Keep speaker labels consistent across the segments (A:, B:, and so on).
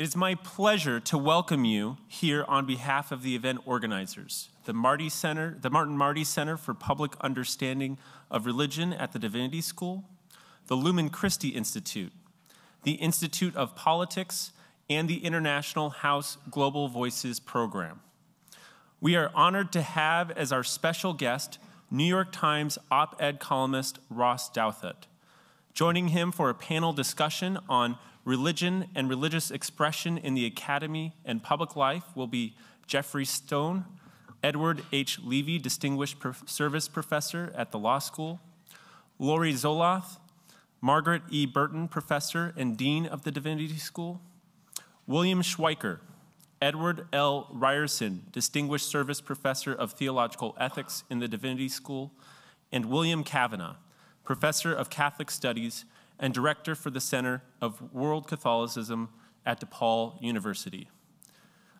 A: It is my pleasure to welcome you here on behalf of the event organizers, the Marty Center, the Martin Marty Center for Public Understanding of Religion at the Divinity School, the Lumen Christi Institute, the Institute of Politics, and the International House Global Voices program. We are honored to have as our special guest New York Times op ed columnist Ross Douthat. Joining him for a panel discussion on religion and religious expression in the academy and public life will be Geoffrey Stone, Edward H. Levi, Distinguished Service Professor at the Law School, Laurie Zoloth, Margaret E. Burton Professor and Dean of the Divinity School, William Schweiker, Edward L. Ryerson, Distinguished Service Professor of Theological Ethics in the Divinity School, and William Cavanaugh, Professor of Catholic Studies and Director for the Center of World Catholicism at DePaul University.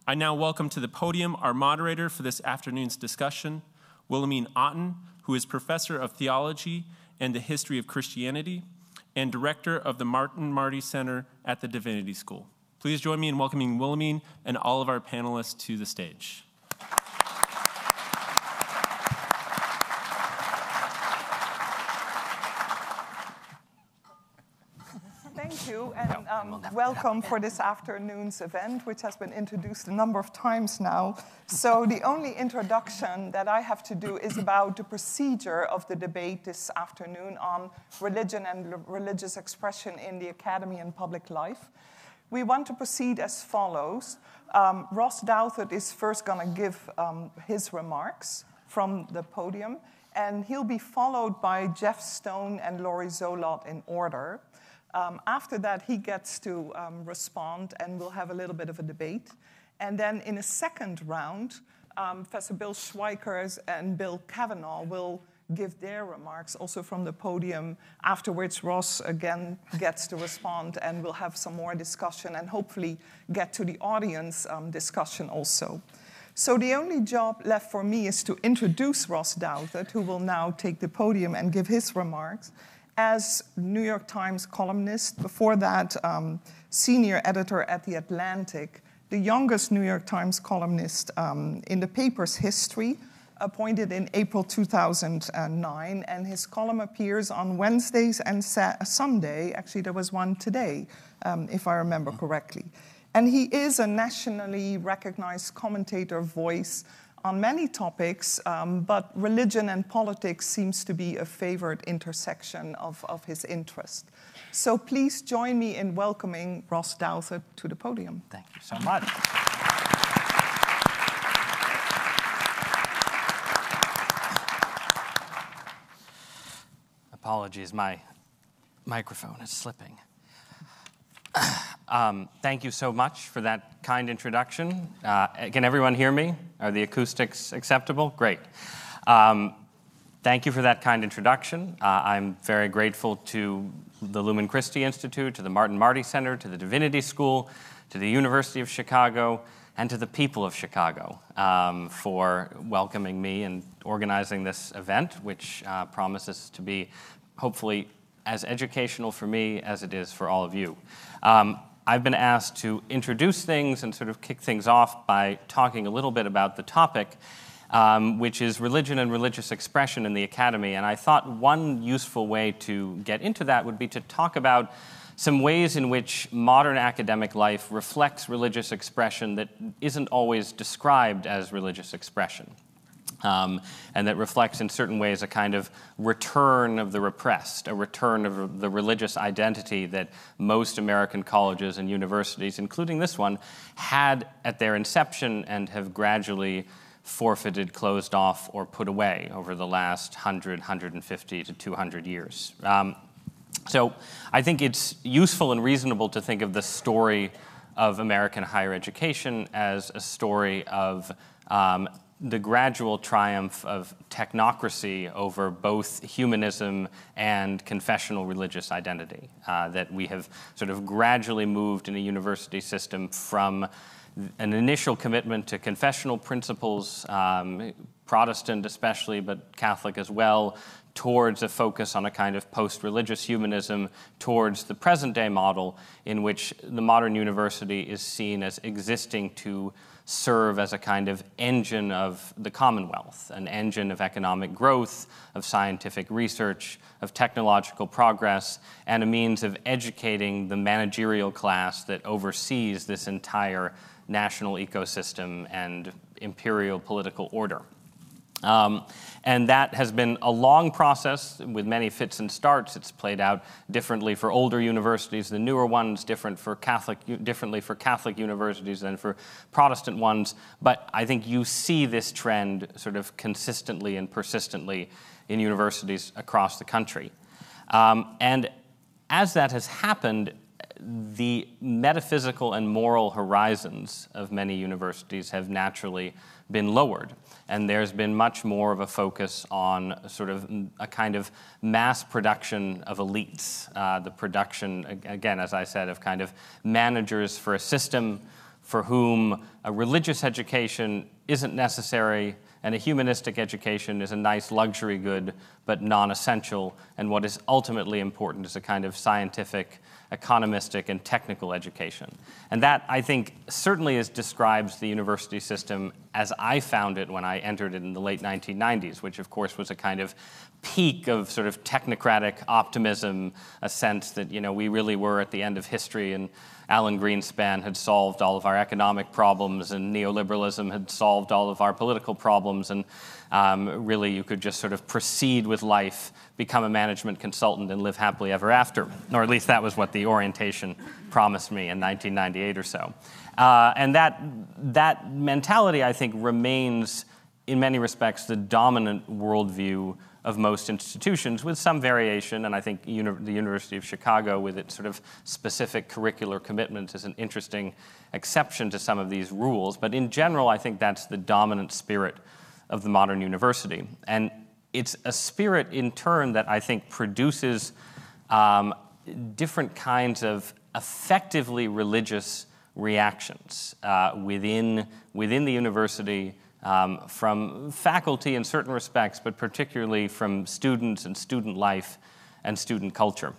A: I now welcome to the podium our moderator for this afternoon's discussion, Willemien Otten, who is Professor of Theology and the History of Christianity and Director of the Martin Marty Center at the Divinity School. Please join me in welcoming Wilhelmine and all of our panelists to the stage.
B: Um, welcome for this afternoon's event, which has been introduced a number of times now. So, the only introduction that I have to do is about the procedure of the debate this afternoon on religion and religious expression in the academy and public life. We want to proceed as follows. Um, Ross Douthat is first going to give um, his remarks from the podium, and he'll be followed by Jeff Stone and Laurie Zoloth in order. Um, after that, he gets to um, respond, and we'll have a little bit of a debate. And then in a second round, um, Professor Bill Schweiker and Bill Cavanaugh will give their remarks also from the podium. Afterwards, Ross again gets to respond, and we'll have some more discussion and hopefully get to the audience um, discussion also. So the only job left for me is to introduce Ross Douthat, who will now take the podium and give his remarks as New York Times columnist, before that, um, senior editor at The Atlantic, the youngest New York Times columnist um, in the paper's history, appointed in April 2009, and his column appears on Wednesdays and sa- Sunday. Actually, there was one today, um, if I remember correctly. And he is a nationally recognized commentator voice on many topics, um, but religion and politics seems to be a favorite intersection of, of his interest. So please join me in welcoming Ross Douthat to the podium.
C: Thank you so much. Apologies, my microphone is slipping. Um, thank you so much for that kind introduction. Uh, can everyone hear me? Are the acoustics acceptable? Great. Um, thank you for that kind introduction. Uh, I'm very grateful to the Lumen Christi Institute, to the Martin Marty Center, to the Divinity School, to the University of Chicago, and to the people of Chicago um, for welcoming me and organizing this event, which uh, promises to be hopefully as educational for me as it is for all of you. Um, I've been asked to introduce things and sort of kick things off by talking a little bit about the topic, um, which is religion and religious expression in the academy. And I thought one useful way to get into that would be to talk about some ways in which modern academic life reflects religious expression that isn't always described as religious expression um, and that reflects in certain ways a kind of return of the repressed, a return of the religious identity that most American colleges and universities, including this one, had at their inception and have gradually forfeited, closed off, or put away over the last 100, 150 to 200 years. Um, so I think it's useful and reasonable to think of the story of American higher education as a story of um, the gradual triumph of technocracy over both humanism and confessional religious identity. Uh, that we have sort of gradually moved in a university system from an initial commitment to confessional principles, um, Protestant especially, but Catholic as well, towards a focus on a kind of post religious humanism, towards the present day model in which the modern university is seen as existing to serve as a kind of engine of the Commonwealth, an engine of economic growth, of scientific research, of technological progress, and a means of educating the managerial class that oversees this entire national ecosystem and imperial political order. Um, and that has been a long process with many fits and starts. It's played out differently for older universities than newer ones, different for Catholic, differently for Catholic universities than for Protestant ones. But I think you see this trend sort of consistently and persistently in universities across the country. Um, and as that has happened, the metaphysical and moral horizons of many universities have naturally been lowered and there's been much more of a focus on sort of a kind of mass production of elites, uh, the production, again, as I said, of kind of managers for a system for whom a religious education isn't necessary and a humanistic education is a nice luxury good but non essential, and what is ultimately important is a kind of scientific economistic, and technical education. And that, I think, certainly is, describes the university system as I found it when I entered it in the late 1990s, which, of course, was a kind of peak of sort of technocratic optimism, a sense that, you know, we really were at the end of history and Alan Greenspan had solved all of our economic problems and neoliberalism had solved all of our political problems and um, really you could just sort of proceed with life, become a management consultant, and live happily ever after. Or at least that was what the orientation promised me in 1998 or so. Uh, and that, that mentality, I think, remains, in many respects, the dominant worldview of most institutions, with some variation. And I think uni- the University of Chicago, with its sort of specific curricular commitments, is an interesting exception to some of these rules. But in general, I think that's the dominant spirit of the modern university. And it's a spirit, in turn, that I think produces um, different kinds of effectively religious reactions uh, within, within the university. Um, from faculty in certain respects, but particularly from students and student life and student culture,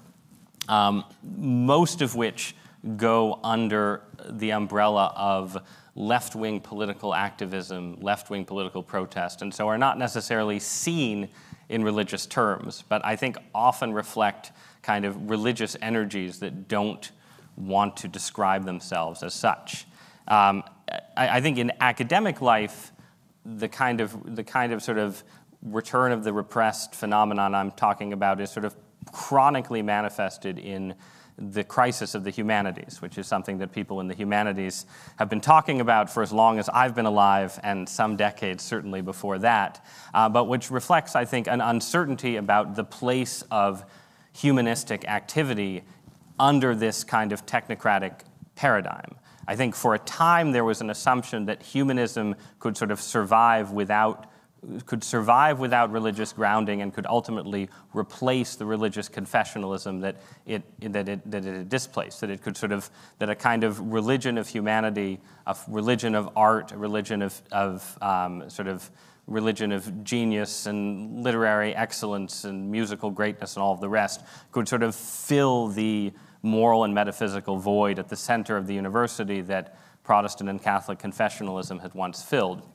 C: um, most of which go under the umbrella of left wing political activism, left wing political protest, and so are not necessarily seen in religious terms, but I think often reflect kind of religious energies that don't want to describe themselves as such. Um, I, I, think in academic life, the kind of the kind of sort of return of the repressed phenomenon I'm talking about is sort of chronically manifested in the crisis of the humanities, which is something that people in the humanities have been talking about for as long as I've been alive and some decades certainly before that, uh, but which reflects, I think, an uncertainty about the place of humanistic activity under this kind of technocratic paradigm. I think for a time there was an assumption that humanism could sort of survive without could survive without religious grounding and could ultimately replace the religious confessionalism that it, that it, that it displaced, that it could sort of, that a kind of religion of humanity, a religion of art, a religion of, of um, sort of religion of genius and literary excellence and musical greatness and all of the rest could sort of fill the moral and metaphysical void at the center of the university that Protestant and Catholic confessionalism had once filled.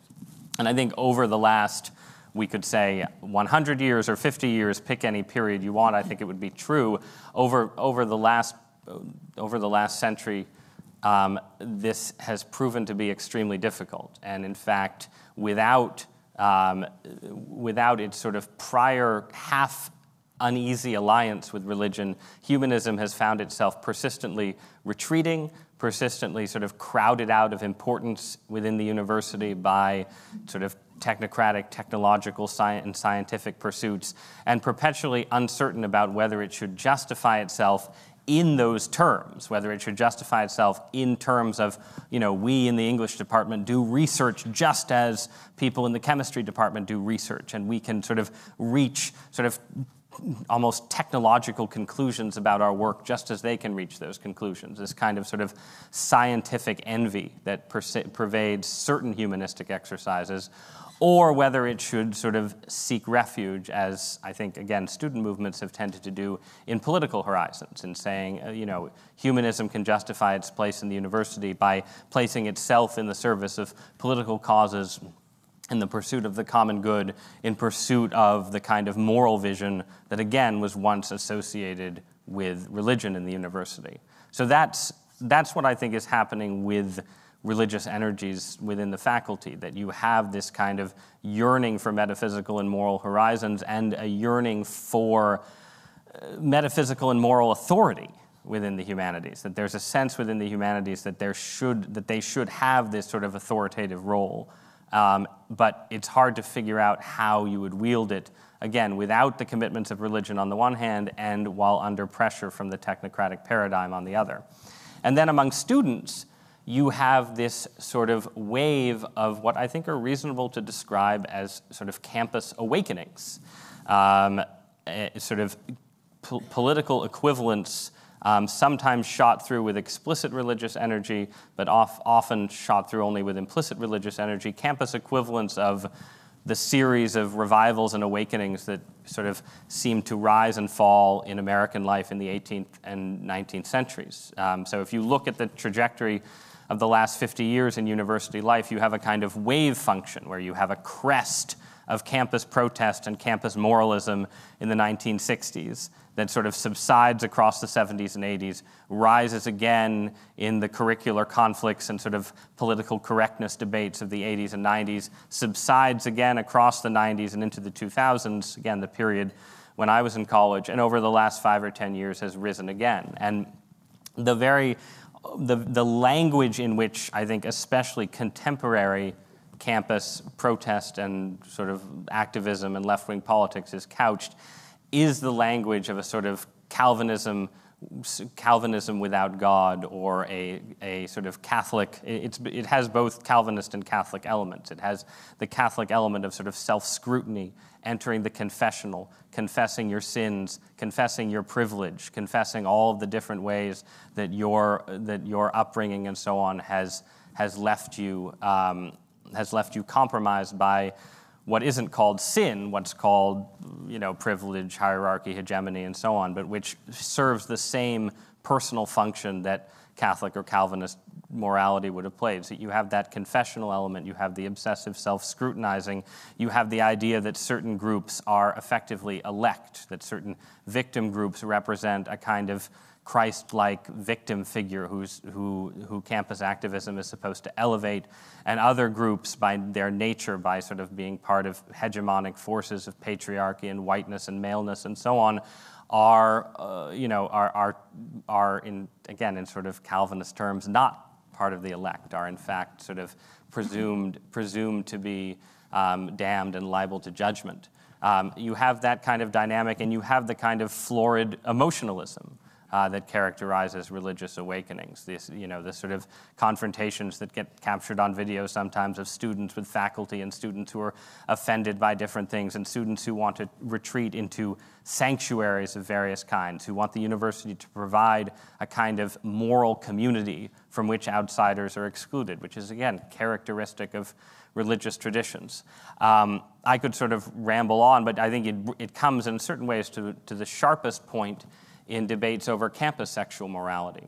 C: And I think over the last, we could say 100 years or 50 years, pick any period you want, I think it would be true. Over, over, the, last, over the last century, um, this has proven to be extremely difficult. And in fact, without, um, without its sort of prior half uneasy alliance with religion, humanism has found itself persistently retreating, persistently sort of crowded out of importance within the university by sort of technocratic, technological, and scientific pursuits, and perpetually uncertain about whether it should justify itself in those terms, whether it should justify itself in terms of, you know, we in the English department do research just as people in the chemistry department do research, and we can sort of reach sort of almost technological conclusions about our work just as they can reach those conclusions. This kind of sort of scientific envy that pervades certain humanistic exercises, or whether it should sort of seek refuge, as I think, again, student movements have tended to do in political horizons, in saying, uh, you know, humanism can justify its place in the university by placing itself in the service of political causes in the pursuit of the common good, in pursuit of the kind of moral vision that, again, was once associated with religion in the university. So that's, that's what I think is happening with religious energies within the faculty, that you have this kind of yearning for metaphysical and moral horizons and a yearning for uh, metaphysical and moral authority within the humanities that there's a sense within the humanities that there should that they should have this sort of authoritative role um, but it's hard to figure out how you would wield it, again, without the commitments of religion on the one hand and while under pressure from the technocratic paradigm on the other. And then among students, you have this sort of wave of what I think are reasonable to describe as sort of campus awakenings, um, sort of po- political equivalents um, sometimes shot through with explicit religious energy, but off, often shot through only with implicit religious energy, campus equivalents of the series of revivals and awakenings that sort of seem to rise and fall in American life in the 18th and 19th centuries. Um, so if you look at the trajectory of the last 50 years in university life, you have a kind of wave function where you have a crest of campus protest and campus moralism in the 1960s that sort of subsides across the 70s and 80s, rises again in the curricular conflicts and sort of political correctness debates of the 80s and 90s, subsides again across the 90s and into the 2000s, again, the period when I was in college, and over the last five or 10 years has risen again. And the very the, the language in which I think especially contemporary campus protest and sort of activism and left wing politics is couched is the language of a sort of Calvinism, Calvinism without God, or a, a sort of Catholic. It's, it has both Calvinist and Catholic elements. It has the Catholic element of sort of self scrutiny, entering the confessional, confessing your sins, confessing your privilege, confessing all of the different ways that your, that your upbringing and so on has, has, left you, um, has left you compromised by what isn't called sin, what's called you know, privilege, hierarchy, hegemony, and so on, but which serves the same personal function that Catholic or Calvinist morality would have played. So you have that confessional element, you have the obsessive self scrutinizing, you have the idea that certain groups are effectively elect, that certain victim groups represent a kind of Christ like victim figure who's, who, who campus activism is supposed to elevate, and other groups, by their nature, by sort of being part of hegemonic forces of patriarchy and whiteness and maleness and so on, are, uh, you know, are, are, are in, again, in sort of Calvinist terms, not part of the elect, are in fact sort of presumed, presumed to be um, damned and liable to judgment. Um, you have that kind of dynamic, and you have the kind of florid emotionalism uh, that characterizes religious awakenings. This, you know, the sort of confrontations that get captured on video sometimes of students with faculty and students who are offended by different things and students who want to retreat into sanctuaries of various kinds, who want the university to provide a kind of moral community from which outsiders are excluded, which is, again, characteristic of religious traditions. Um, I could sort of ramble on, but I think it, it comes in certain ways to, to the sharpest point in debates over campus sexual morality,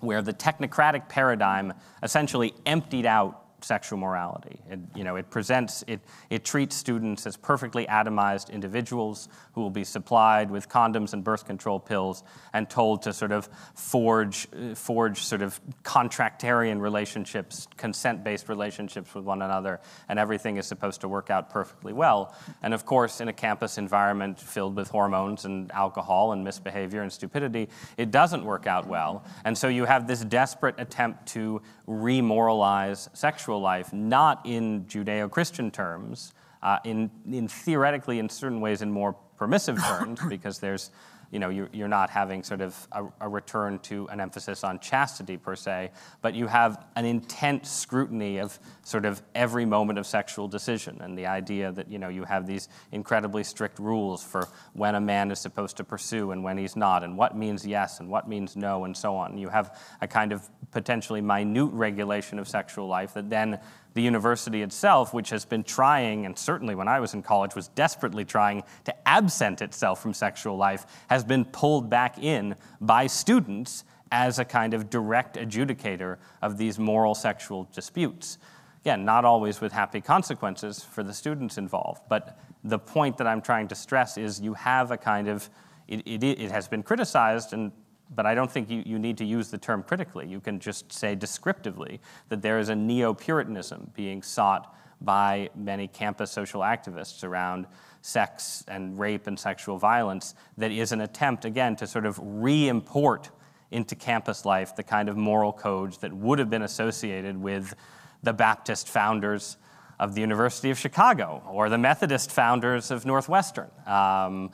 C: where the technocratic paradigm essentially emptied out sexual morality. It, you know, it presents, it, it treats students as perfectly atomized individuals who will be supplied with condoms and birth control pills and told to sort of forge, forge sort of contractarian relationships, consent-based relationships with one another, and everything is supposed to work out perfectly well. And of course, in a campus environment filled with hormones and alcohol and misbehavior and stupidity, it doesn't work out well. And so you have this desperate attempt to remoralize sexual life, not in Judeo Christian terms, uh, in, in theoretically, in certain ways, in more permissive terms, because there's you know, you're, you're not having sort of a, a, return to an emphasis on chastity per se, but you have an intense scrutiny of sort of every moment of sexual decision and the idea that, you know, you have these incredibly strict rules for when a man is supposed to pursue and when he's not, and what means yes and what means no, and so on. You have a kind of potentially minute regulation of sexual life that then the university itself, which has been trying, and certainly when I was in college, was desperately trying to absent itself from sexual life, has been pulled back in by students as a kind of direct adjudicator of these moral sexual disputes. Again, not always with happy consequences for the students involved, but the point that I'm trying to stress is you have a kind of, it, it, it has been criticized and but I don't think you, you need to use the term critically. You can just say descriptively that there is a neo Puritanism being sought by many campus social activists around sex and rape and sexual violence that is an attempt, again, to sort of re import into campus life the kind of moral codes that would have been associated with the Baptist founders of the University of Chicago or the Methodist founders of Northwestern. Um,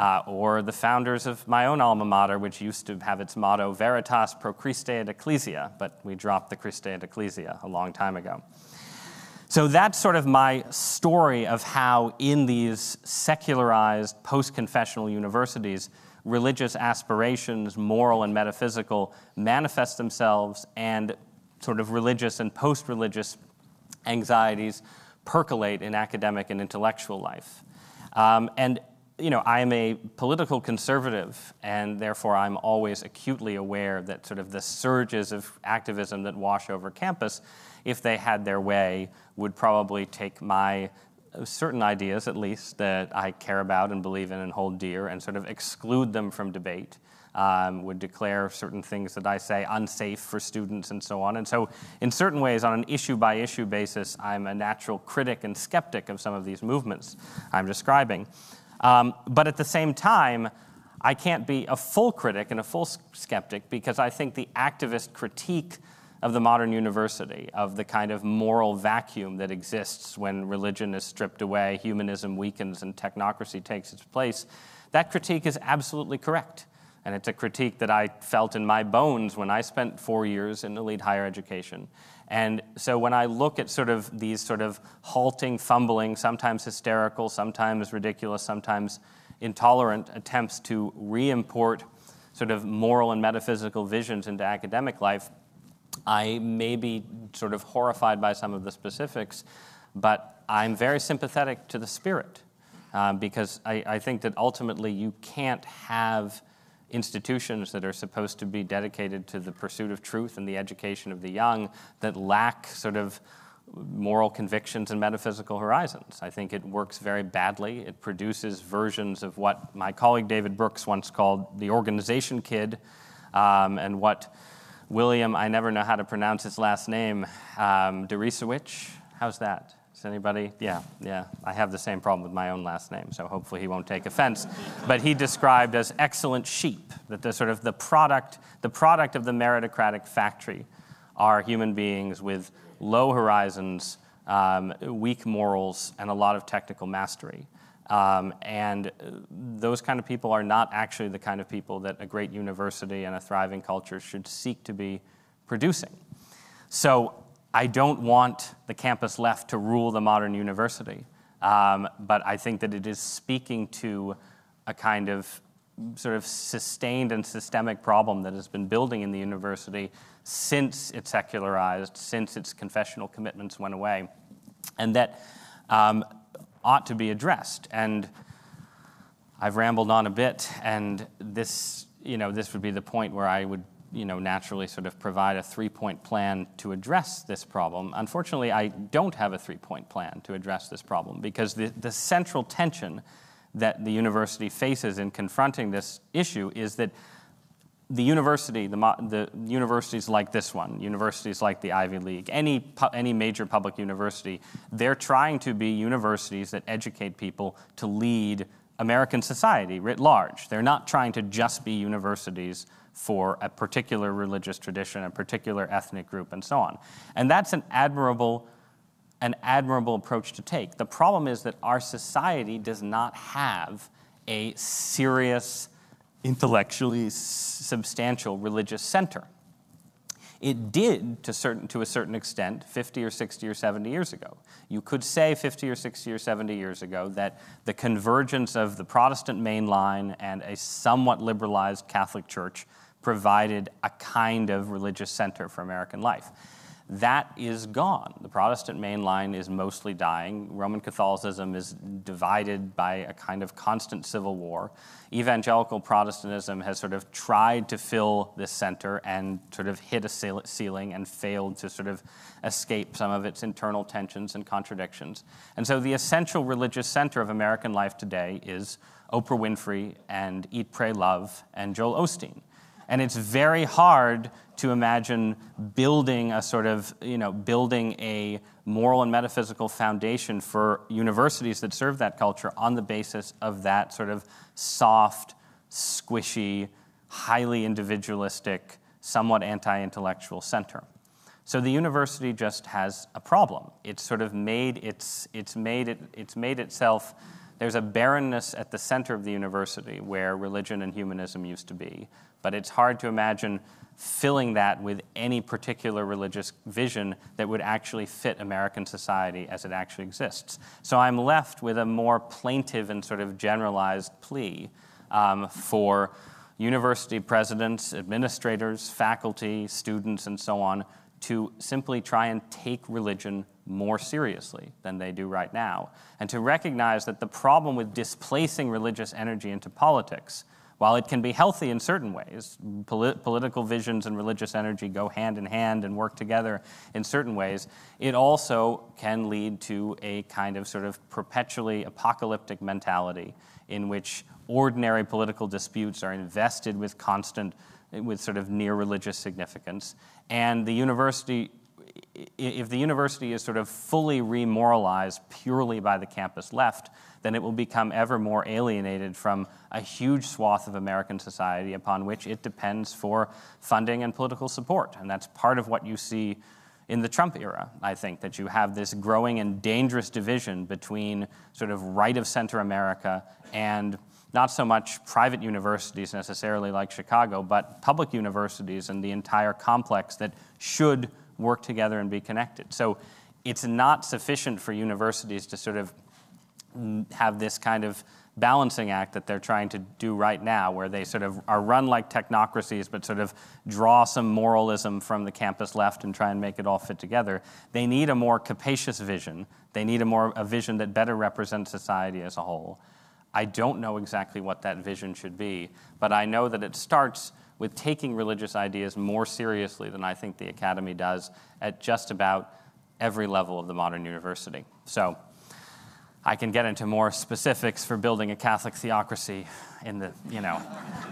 C: uh, or the founders of my own alma mater, which used to have its motto Veritas pro Christe et Ecclesia, but we dropped the Christe et Ecclesia a long time ago. So that's sort of my story of how, in these secularized post confessional universities, religious aspirations, moral and metaphysical, manifest themselves, and sort of religious and post religious anxieties percolate in academic and intellectual life. Um, and you know, I'm a political conservative, and therefore I'm always acutely aware that sort of the surges of activism that wash over campus, if they had their way, would probably take my uh, certain ideas, at least, that I care about and believe in and hold dear, and sort of exclude them from debate. Um, would declare certain things that I say unsafe for students and so on. And so, in certain ways, on an issue by issue basis, I'm a natural critic and skeptic of some of these movements I'm describing. Um, but at the same time, I can't be a full critic and a full skeptic because I think the activist critique of the modern university, of the kind of moral vacuum that exists when religion is stripped away, humanism weakens, and technocracy takes its place, that critique is absolutely correct. And it's a critique that I felt in my bones when I spent four years in elite higher education. And so when I look at sort of these sort of halting, fumbling, sometimes hysterical, sometimes ridiculous, sometimes intolerant attempts to re import sort of moral and metaphysical visions into academic life, I may be sort of horrified by some of the specifics, but I'm very sympathetic to the spirit um, because I, I think that ultimately you can't have institutions that are supposed to be dedicated to the pursuit of truth and the education of the young that lack sort of moral convictions and metaphysical horizons. I think it works very badly. It produces versions of what my colleague David Brooks once called the organization kid, um, and what William, I never know how to pronounce his last name, um, Deresiewicz, how's that? Does anybody? Yeah, yeah. I have the same problem with my own last name, so hopefully he won't take offense. But he described as excellent sheep, that the sort of the product, the product of the meritocratic factory are human beings with low horizons, um, weak morals, and a lot of technical mastery. Um, and those kind of people are not actually the kind of people that a great university and a thriving culture should seek to be producing. So I don't want the campus left to rule the modern university, um, but I think that it is speaking to a kind of sort of sustained and systemic problem that has been building in the university since it secularized, since its confessional commitments went away, and that um, ought to be addressed. And I've rambled on a bit, and this, you know, this would be the point where I would you know, naturally sort of provide a three-point plan to address this problem. Unfortunately, I don't have a three-point plan to address this problem because the, the central tension that the university faces in confronting this issue is that the university, the, the, universities like this one, universities like the Ivy League, any, any major public university, they're trying to be universities that educate people to lead American society writ large. They're not trying to just be universities for a particular religious tradition, a particular ethnic group, and so on. And that's an admirable, an admirable approach to take. The problem is that our society does not have a serious, intellectually substantial religious center. It did to, certain, to a certain extent 50 or 60 or 70 years ago. You could say 50 or 60 or 70 years ago that the convergence of the Protestant main line and a somewhat liberalized Catholic Church provided a kind of religious center for American life. that is gone. The Protestant main line is mostly dying. Roman Catholicism is divided by a kind of constant civil war. Evangelical Protestantism has sort of tried to fill this center and sort of hit a ceiling and failed to sort of escape some of its internal tensions and contradictions. And so the essential religious center of American life today is Oprah Winfrey and Eat, Pray, Love and Joel Osteen. And it's very hard to imagine building a sort of, you know, building a moral and metaphysical foundation for universities that serve that culture on the basis of that sort of soft, squishy, highly individualistic, somewhat anti intellectual center. So the university just has a problem. It's sort of made, it's, it's made, it, it's made itself there's a barrenness at the center of the university where religion and humanism used to be, but it's hard to imagine filling that with any particular religious vision that would actually fit American society as it actually exists. So I'm left with a more plaintive and sort of generalized plea um, for university presidents, administrators, faculty, students, and so on to simply try and take religion more seriously than they do right now, and to recognize that the problem with displacing religious energy into politics, while it can be healthy in certain ways, polit- political visions and religious energy go hand in hand and work together in certain ways, it also can lead to a kind of sort of perpetually apocalyptic mentality in which ordinary political disputes are invested with constant with sort of near religious significance. And the university if the university is sort of fully remoralized purely by the campus left, then it will become ever more alienated from a huge swath of American society upon which it depends for funding and political support. And that's part of what you see in the Trump era, I think, that you have this growing and dangerous division between sort of right of center America and not so much private universities necessarily like Chicago, but public universities and the entire complex that should work together and be connected. So it's not sufficient for universities to sort of have this kind of balancing act that they're trying to do right now, where they sort of are run like technocracies, but sort of draw some moralism from the campus left and try and make it all fit together. They need a more capacious vision. They need a more a vision that better represents society as a whole. I don't know exactly what that vision should be, but I know that it starts with taking religious ideas more seriously than I think the Academy does at just about every level of the modern university. So I can get into more specifics for building a Catholic theocracy in the you know,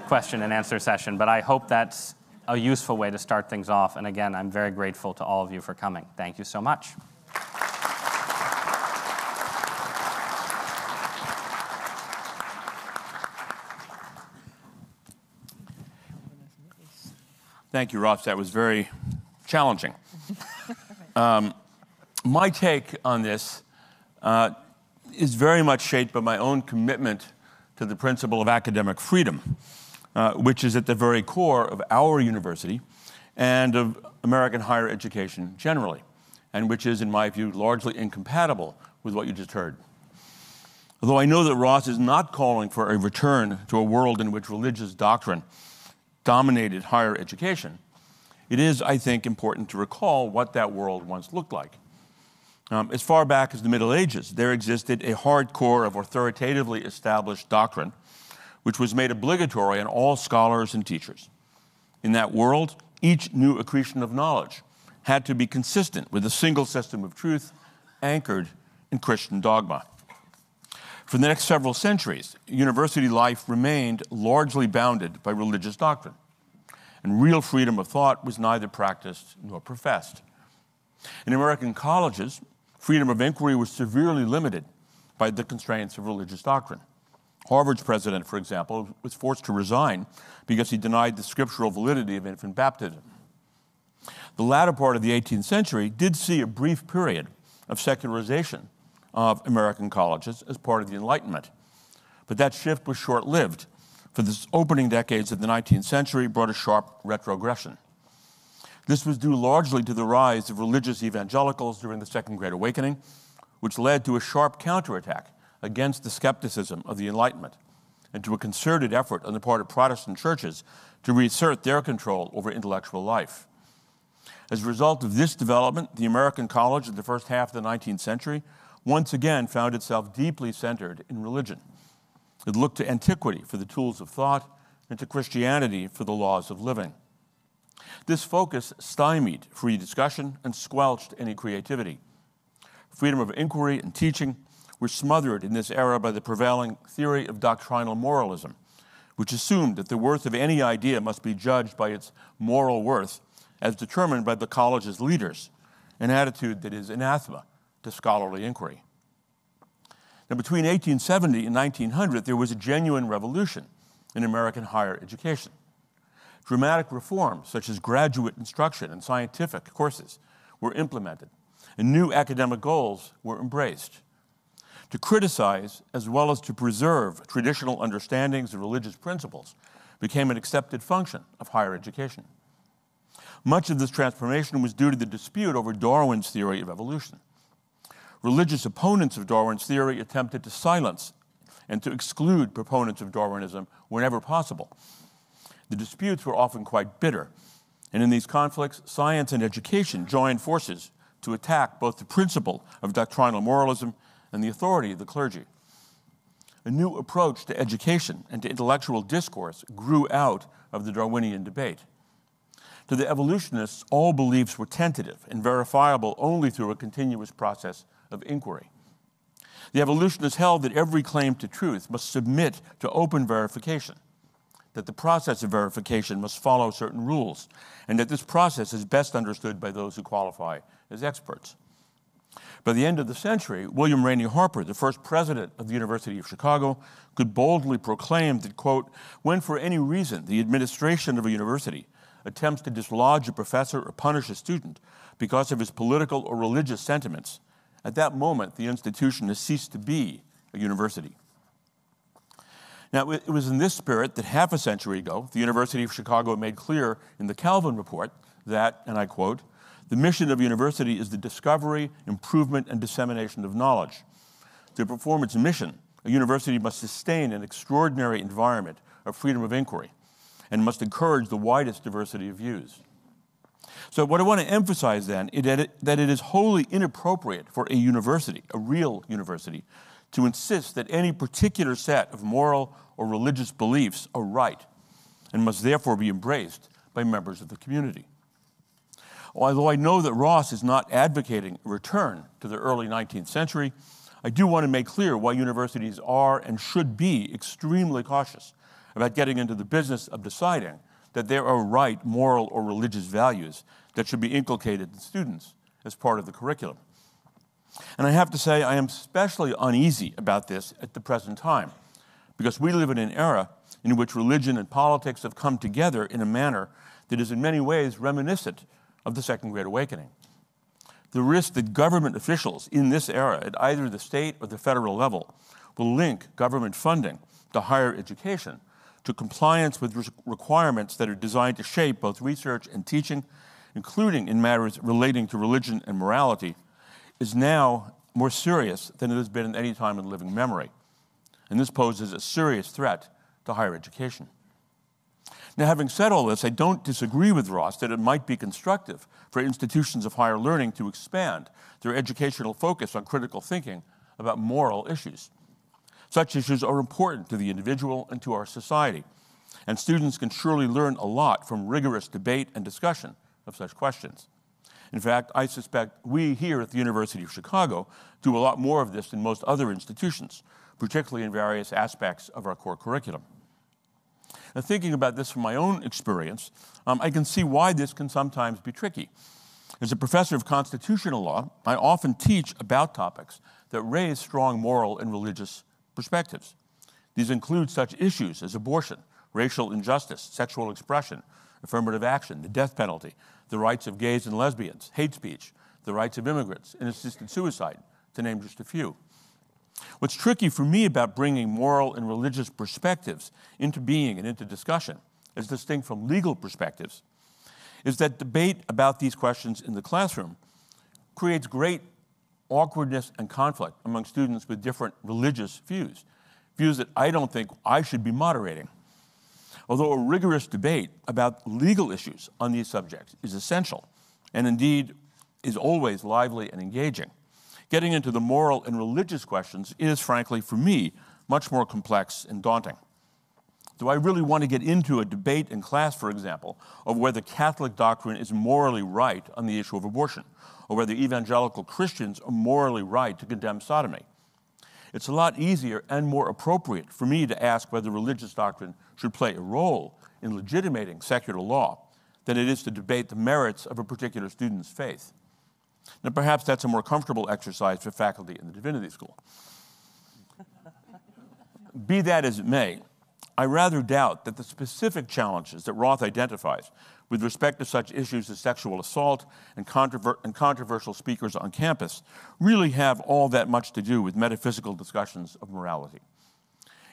C: question and answer session, but I hope that's a useful way to start things off. And again, I'm very grateful to all of you for coming. Thank you so much.
D: Thank you, Ross. That was very challenging. um, my take on this uh, is very much shaped by my own commitment to the principle of academic freedom, uh, which is at the very core of our university and of American higher education generally, and which is, in my view, largely incompatible with what you just heard. Although I know that Ross is not calling for a return to a world in which religious doctrine dominated higher education, it is, I think, important to recall what that world once looked like. Um, as far back as the Middle Ages, there existed a hard core of authoritatively established doctrine, which was made obligatory on all scholars and teachers. In that world, each new accretion of knowledge had to be consistent with a single system of truth anchored in Christian dogma. For the next several centuries, university life remained largely bounded by religious doctrine, and real freedom of thought was neither practiced nor professed. In American colleges, freedom of inquiry was severely limited by the constraints of religious doctrine. Harvard's president, for example, was forced to resign because he denied the scriptural validity of infant baptism. The latter part of the 18th century did see a brief period of secularization of American colleges as part of the Enlightenment. But that shift was short lived, for the opening decades of the 19th century brought a sharp retrogression. This was due largely to the rise of religious evangelicals during the Second Great Awakening, which led to a sharp counterattack against the skepticism of the Enlightenment and to a concerted effort on the part of Protestant churches to reassert their control over intellectual life. As a result of this development, the American college in the first half of the 19th century once again found itself deeply centered in religion. It looked to antiquity for the tools of thought and to Christianity for the laws of living. This focus stymied free discussion and squelched any creativity. Freedom of inquiry and teaching were smothered in this era by the prevailing theory of doctrinal moralism, which assumed that the worth of any idea must be judged by its moral worth as determined by the college's leaders, an attitude that is anathema to scholarly inquiry. Now, between 1870 and 1900, there was a genuine revolution in American higher education. Dramatic reforms, such as graduate instruction and scientific courses, were implemented, and new academic goals were embraced. To criticize, as well as to preserve traditional understandings of religious principles, became an accepted function of higher education. Much of this transformation was due to the dispute over Darwin's theory of evolution. Religious opponents of Darwin's theory attempted to silence and to exclude proponents of Darwinism whenever possible. The disputes were often quite bitter, and in these conflicts, science and education joined forces to attack both the principle of doctrinal moralism and the authority of the clergy. A new approach to education and to intellectual discourse grew out of the Darwinian debate. To the evolutionists, all beliefs were tentative and verifiable only through a continuous process of inquiry. The evolutionists held that every claim to truth must submit to open verification, that the process of verification must follow certain rules, and that this process is best understood by those who qualify as experts. By the end of the century, William Rainey Harper, the first president of the University of Chicago, could boldly proclaim that, quote, when for any reason the administration of a university attempts to dislodge a professor or punish a student because of his political or religious sentiments, at that moment the institution has ceased to be a university. Now, it was in this spirit that half a century ago, the University of Chicago made clear in the Kalven Report that, and I quote, the mission of a university is the discovery, improvement, and dissemination of knowledge. To perform its mission, a university must sustain an extraordinary environment of freedom of inquiry and must encourage the widest diversity of views. So, what I want to emphasize then is that it, that it is wholly inappropriate for a university, a real university, to insist that any particular set of moral or religious beliefs are right and must therefore be embraced by members of the community. Although I know that Ross is not advocating a return to the early 19th century, I do want to make clear why universities are and should be extremely cautious about getting into the business of deciding that there are right moral or religious values that should be inculcated in students as part of the curriculum. And I have to say, I am especially uneasy about this at the present time, because we live in an era in which religion and politics have come together in a manner that is in many ways reminiscent of the Second Great Awakening. The risk that government officials in this era, at either the state or the federal level, will link government funding to higher education to compliance with re- requirements that are designed to shape both research and teaching, including in matters relating to religion and morality, is now more serious than it has been at any time in living memory. And this poses a serious threat to higher education. Now, having said all this, I don't disagree with Ross that it might be constructive for institutions of higher learning to expand their educational focus on critical thinking about moral issues. Such issues are important to the individual and to our society, and students can surely learn a lot from rigorous debate and discussion of such questions. In fact, I suspect we here at the University of Chicago do a lot more of this than most other institutions, particularly in various aspects of our core curriculum. Now, thinking about this from my own experience, um, I can see why this can sometimes be tricky. As a professor of constitutional law, I often teach about topics that raise strong moral and religious perspectives. These include such issues as abortion, racial injustice, sexual expression, affirmative action, the death penalty, the rights of gays and lesbians, hate speech, the rights of immigrants, and assisted suicide, to name just a few. What's tricky for me about bringing moral and religious perspectives into being and into discussion, as distinct from legal perspectives, is that debate about these questions in the classroom creates great awkwardness and conflict among students with different religious views, views that I don't think I should be moderating. Although a rigorous debate about legal issues on these subjects is essential, and indeed is always lively and engaging. Getting into the moral and religious questions is, frankly, for me, much more complex and daunting. Do I really want to get into a debate in class, for example, of whether Catholic doctrine is morally right on the issue of abortion, or whether evangelical Christians are morally right to condemn sodomy? It's a lot easier and more appropriate for me to ask whether religious doctrine should play a role in legitimating secular law than it is to debate the merits of a particular student's faith. Now, perhaps that's a more comfortable exercise for faculty in the divinity school. Be that as it may, I rather doubt that the specific challenges that Ross identifies with respect to such issues as sexual assault and, controver- and, controversial speakers on campus really have all that much to do with metaphysical discussions of morality.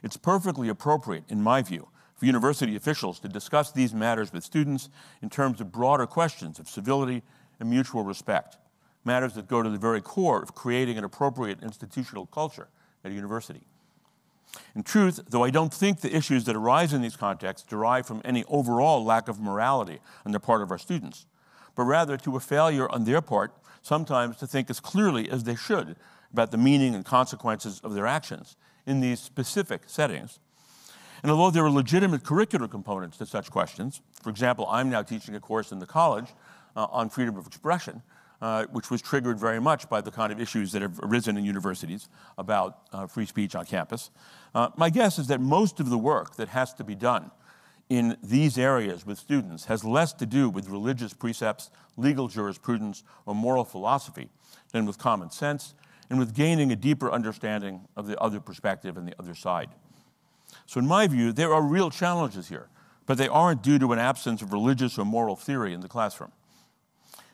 D: It's perfectly appropriate, in my view, for university officials to discuss these matters with students in terms of broader questions of civility and mutual respect, matters that go to the very core of creating an appropriate institutional culture at a university. In truth, though I don't think the issues that arise in these contexts derive from any overall lack of morality on the part of our students, but rather to a failure on their part sometimes to think as clearly as they should about the meaning and consequences of their actions in these specific settings. And although there are legitimate curricular components to such questions, for example, I'm now teaching a course in the college uh, on freedom of expression, uh, which was triggered very much by the kind of issues that have arisen in universities about uh, free speech on campus. Uh, my guess is that most of the work that has to be done in these areas with students has less to do with religious precepts, legal jurisprudence, or moral philosophy than with common sense and with gaining a deeper understanding of the other perspective and the other side. So, in my view, there are real challenges here, but they aren't due to an absence of religious or moral theory in the classroom.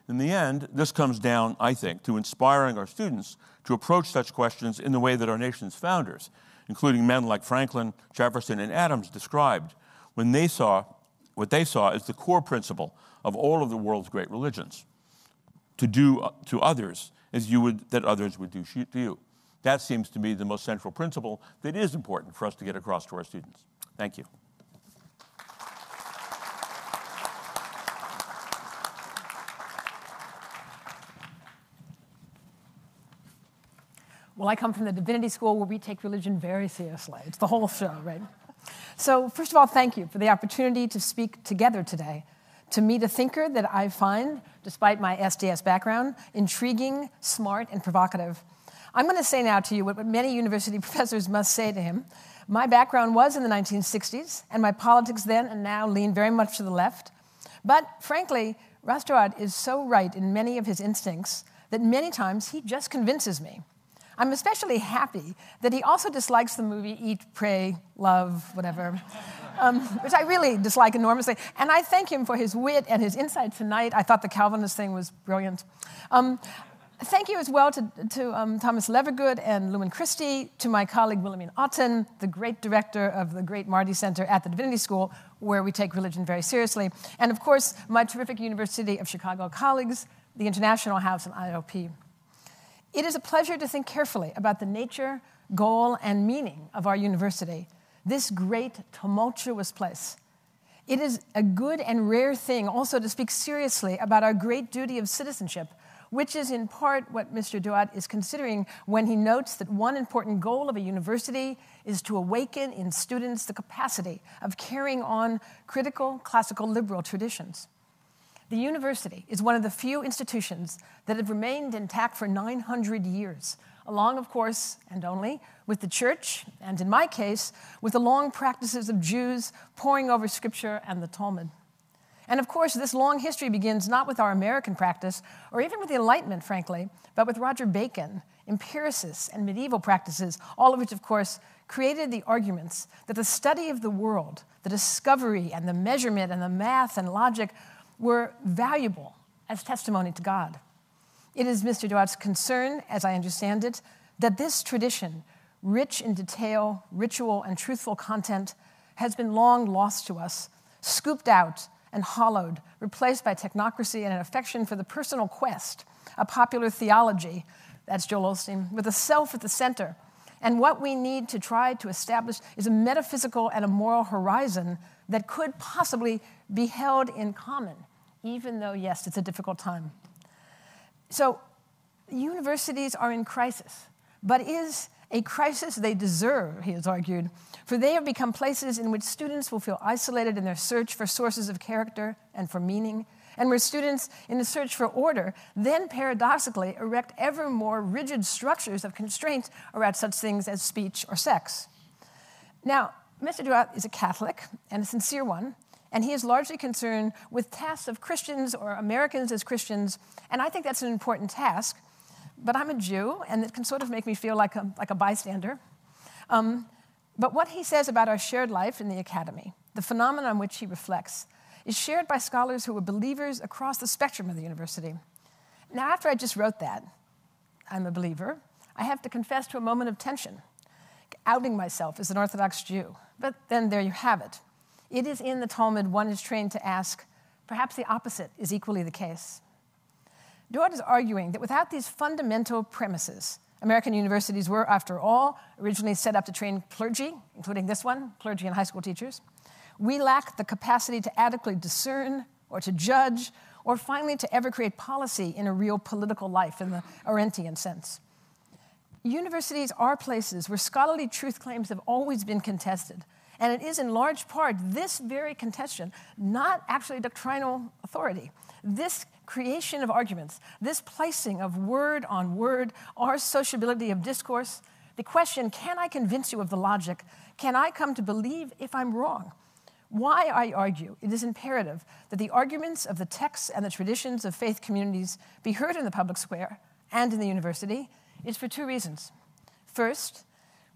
D: In the end, this comes down, I think, to inspiring our students to approach such questions in the way that our nation's founders, including men like Franklin, Jefferson, and Adams, described when they saw what they saw as the core principle of all of the world's great religions to do uh, to others as you would that others would do to you. That seems to me the most central principle that is important for us to get across to our students. Thank you.
E: Well, I come from the divinity school where we take religion very seriously. It's the whole show, right? So, first of all, thank you for the opportunity to speak together today, to meet a thinker that I find, despite my SDS background, intriguing, smart, and provocative. I'm going to say now to you what many university professors must say to him. My background was in the 1960s, and my politics then and now lean very much to the left. But frankly, Ross is so right in many of his instincts that many times he just convinces me. I'm especially happy that he also dislikes the movie Eat, Pray, Love, whatever, um, which I really dislike enormously. And I thank him for his wit and his insight tonight. I thought the Calvinist thing was brilliant. Um, thank you as well to, to um, Thomas Levergood and Lumen Christi, to my colleague Willemien Otten, the great director of the great Marty Center at the Divinity School, where we take religion very seriously. And of course, my terrific University of Chicago colleagues, the International House and IOP. It is a pleasure to think carefully about the nature, goal, and meaning of our university, this great, tumultuous place. It is a good and rare thing also to speak seriously about our great duty of citizenship, which is in part what Mr. Douthat is considering when he notes that one important goal of a university is to awaken in students the capacity of carrying on critical classical liberal traditions. The university is one of the few institutions that have remained intact for 900 years, along, of course, and only with the church, and in my case, with the long practices of Jews poring over scripture and the Talmud. And of course, this long history begins not with our American practice, or even with the Enlightenment, frankly, but with Roger Bacon, empiricists, and medieval practices, all of which, of course, created the arguments that the study of the world, the discovery and the measurement and the math and logic were valuable as testimony to God. It is Mr. Douthat's concern, as I understand it, that this tradition, rich in detail, ritual, and truthful content, has been long lost to us, scooped out and hollowed, replaced by technocracy and an affection for the personal quest, a popular theology, that's Joel Osteen, with a self at the center. And what we need to try to establish is a metaphysical and a moral horizon that could possibly be held in common even though, yes, it's a difficult time. So, universities are in crisis, but is a crisis they deserve, he has argued, for they have become places in which students will feel isolated in their search for sources of character and for meaning, and where students, in the search for order, then paradoxically erect ever more rigid structures of constraint around such things as speech or sex. Now, Mr. Douthat is a Catholic, and a sincere one, and he is largely concerned with tasks of Christians or Americans as Christians, and I think that's an important task. But I'm a Jew, and it can sort of make me feel like a, like a bystander. Um, but what he says about our shared life in the academy, the phenomenon on which he reflects, is shared by scholars who are believers across the spectrum of the university. Now, after I just wrote that, I'm a believer, I have to confess to a moment of tension, outing myself as an Orthodox Jew. But then there you have it. It is in the Talmud one is trained to ask, perhaps the opposite is equally the case. Douthat is arguing that without these fundamental premises, American universities were, after all, originally set up to train clergy, including this one, clergy and high school teachers. We lack the capacity to adequately discern or to judge or finally to ever create policy in a real political life in the Arendtian sense. Universities are places where scholarly truth claims have always been contested. And it is in large part this very contention, not actually doctrinal authority, this creation of arguments, this placing of word on word, our sociability of discourse, the question can I convince you of the logic? Can I come to believe if I'm wrong? Why I argue it is imperative that the arguments of the texts and the traditions of faith communities be heard in the public square and in the university is for two reasons. First,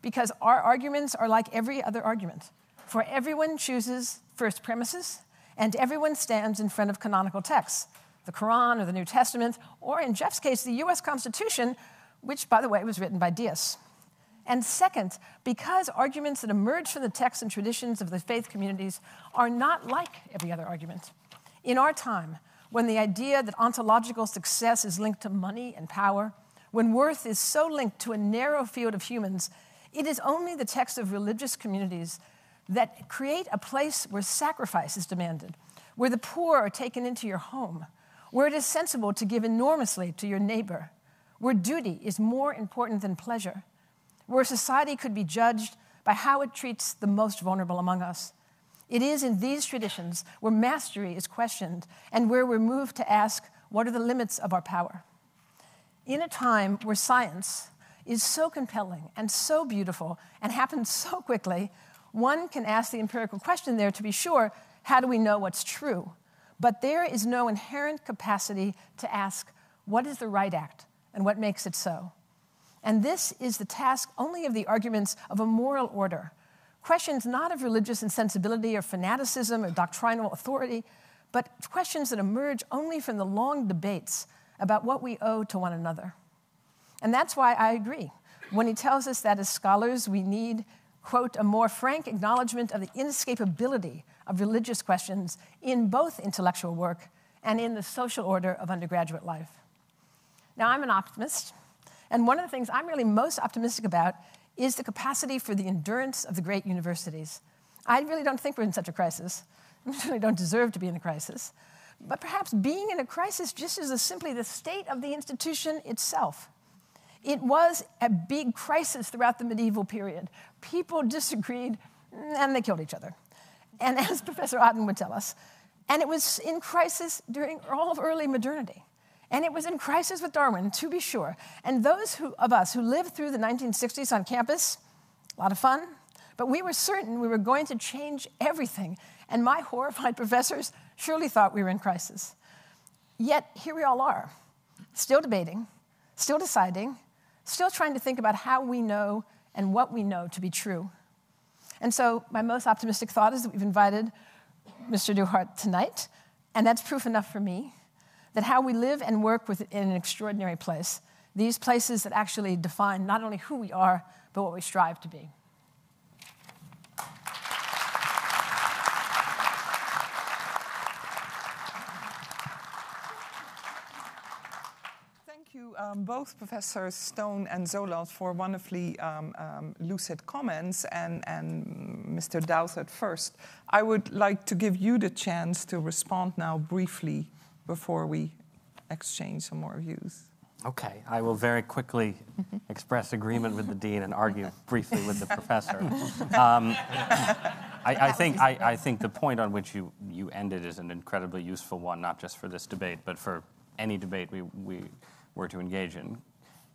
E: because our arguments are like every other argument, for everyone chooses first premises and everyone stands in front of canonical texts, the Quran or the New Testament, or in Jeff's case, the US Constitution, which, by the way, was written by deists. And second, because arguments that emerge from the texts and traditions of the faith communities are not like every other argument. In our time, when the idea that ontological success is linked to money and power, when worth is so linked to a narrow field of humans, it is only the texts of religious communities that create a place where sacrifice is demanded, where the poor are taken into your home, where it is sensible to give enormously to your neighbor, where duty is more important than pleasure, where society could be judged by how it treats the most vulnerable among us. It is in these traditions where mastery is questioned and where we're moved to ask, what are the limits of our power? In a time where science is so compelling and so beautiful and happens so quickly, one can ask the empirical question there to be sure how do we know what's true? But there is no inherent capacity to ask what is the right act and what makes it so. And this is the task only of the arguments of a moral order. Questions not of religious insensibility or fanaticism or doctrinal authority, but questions that emerge only from the long debates about what we owe to one another. And that's why I agree when he tells us that as scholars we need, quote, a more frank acknowledgement of the inescapability of religious questions in both intellectual work and in the social order of undergraduate life. Now, I'm an optimist, and one of the things I'm really most optimistic about is the capacity for the endurance of the great universities. I really don't think we're in such a crisis. We really don't deserve to be in a crisis. But perhaps being in a crisis just is simply the state of the institution itself. It was a big crisis throughout the medieval period. People disagreed and they killed each other. And as Professor Otten would tell us, and it was in crisis during all of early modernity. And it was in crisis with Darwin, to be sure. And those who, of us who lived through the 1960s on campus, a lot of fun, but we were certain we were going to change everything. And my horrified professors surely thought we were in crisis. Yet here we all are, still debating, still deciding, still trying to think about how we know and what we know to be true. And so, my most optimistic thought is that we've invited Mr. Douthat tonight, and that's proof enough for me that how we live and work within an extraordinary place, these places that actually define not only who we are, but what we strive to be.
B: Um, both Professors Stone and Zoloth for wonderfully um, um, lucid comments, and, and Mr. Douthat first. I would like to give you the chance to respond now briefly before we exchange some more views.
C: Okay, I will very quickly express agreement with the dean and argue briefly with the professor. Um, I, I, think, I, I, think the point on which you, you ended is an incredibly useful one, not just for this debate, but for any debate we, we were to engage in.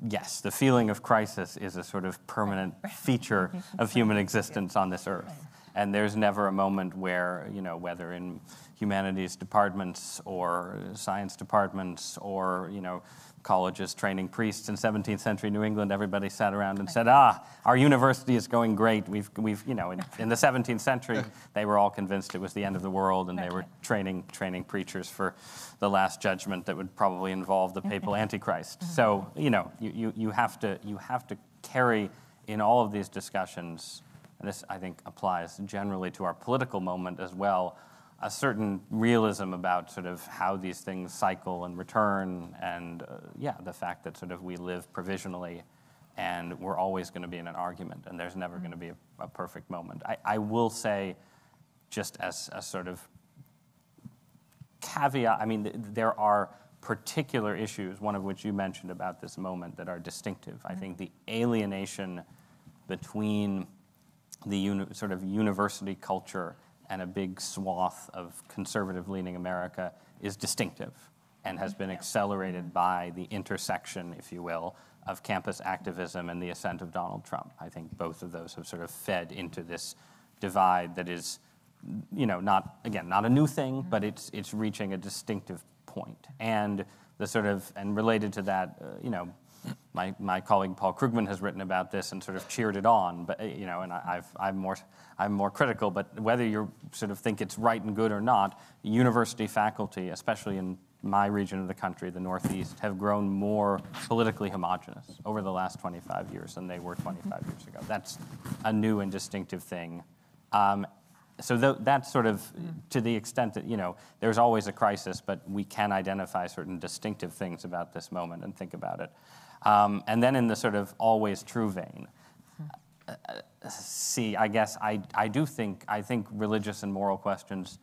C: Yes, the feeling of crisis is a sort of permanent feature of human existence on this earth. And there's never a moment where, you know, whether in humanities departments or science departments or, you know, colleges training priests in 17th century New England, everybody sat around and said, ah, our university is going great. We've, we've you know, in, in, the 17th century, they were all convinced it was the end of the world and they were training, training preachers for the last judgment that would probably involve the papal antichrist. So, you know, you, you, you, have to, you have to carry in all of these discussions, and this I think applies generally to our political moment as well, a certain realism about sort of how these things cycle and return, and uh, yeah, the fact that sort of we live provisionally and we're always going to be in an argument, and there's never going to be a, a, perfect moment. I, I will say, just as a sort of caveat, I mean, th- there are particular issues, one of which you mentioned about this moment, that are distinctive. Mm-hmm. I think the alienation between the uni- sort of university culture and a big swath of conservative leaning America is distinctive and has been accelerated by the intersection, if you will, of campus activism and the ascent of Donald Trump. I think both of those have sort of fed into this divide that is, you know, not, again, not a new thing, but it's, it's reaching a distinctive point. And the sort of, and related to that, uh, you know, my, my colleague Paul Krugman has written about this and sort of cheered it on, but you know, and I, i am more I'm more critical. But whether you sort of think it's right and good or not, university faculty, especially in my region of the country, the Northeast, have grown more politically homogenous over the last 25 years than they were 25 years ago. That's a new and distinctive thing. Um, so th- that's sort of to the extent that you know there's always a crisis, but we can identify certain distinctive things about this moment and think about it. Um, and then in the sort of always true vein, uh, see, I guess I, I do think, I think religious and moral questions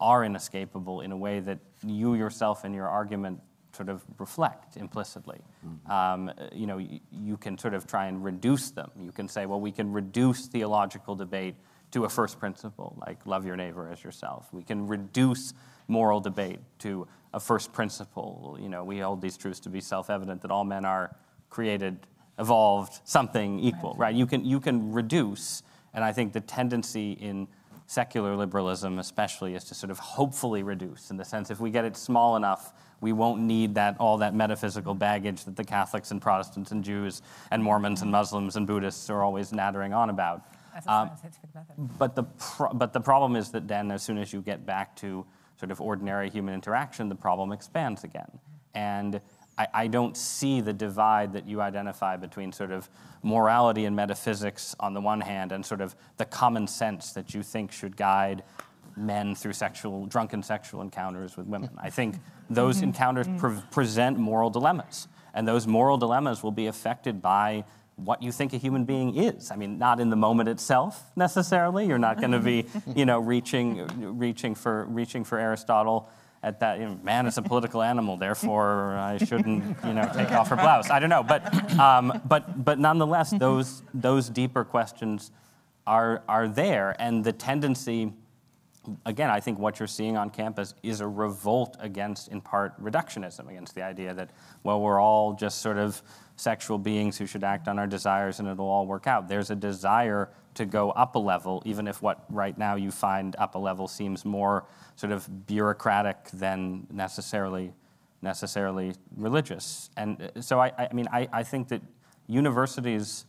C: are inescapable in a way that you yourself in your argument sort of reflect implicitly. Mm-hmm. Um, you know, you, you can sort of try and reduce them. You can say, well, we can reduce theological debate to a first principle, like love your neighbor as yourself. We can reduce moral debate to a first principle. You know, we hold these truths to be self-evident that all men are created, evolved, something equal, right? right? You can you can reduce, and I think the tendency in secular liberalism, especially, is to sort of hopefully reduce in the sense if we get it small enough, we won't need that all that metaphysical baggage that the Catholics and Protestants and Jews and Mormons and Muslims and Buddhists are always nattering on about. Um, but the pro- but the problem is that then, as soon as you get back to sort of ordinary human interaction, the problem expands again. And I, I don't see the divide that you identify between sort of morality and metaphysics on the one hand, and sort of the common sense that you think should guide men through sexual, drunken sexual encounters with women. I think those mm-hmm. encounters mm-hmm. pre- present moral dilemmas, and those moral dilemmas will be affected by what you think a human being is. I mean, not in the moment itself necessarily. You're not going to be, you know, reaching, reaching for, reaching for Aristotle at that. You know, man is a political animal, therefore I shouldn't, you know, take off her blouse. I don't know, but, um, but, but nonetheless, those, those deeper questions are, are there, and the tendency. Again, I think what you're seeing on campus is a revolt against, in part, reductionism, against the idea that, well, we're all just sort of sexual beings who should act on our desires and it'll all work out. There's a desire to go up a level, even if what right now you find up a level seems more sort of bureaucratic than necessarily necessarily religious. And uh, so I, I mean, I, I think that universities,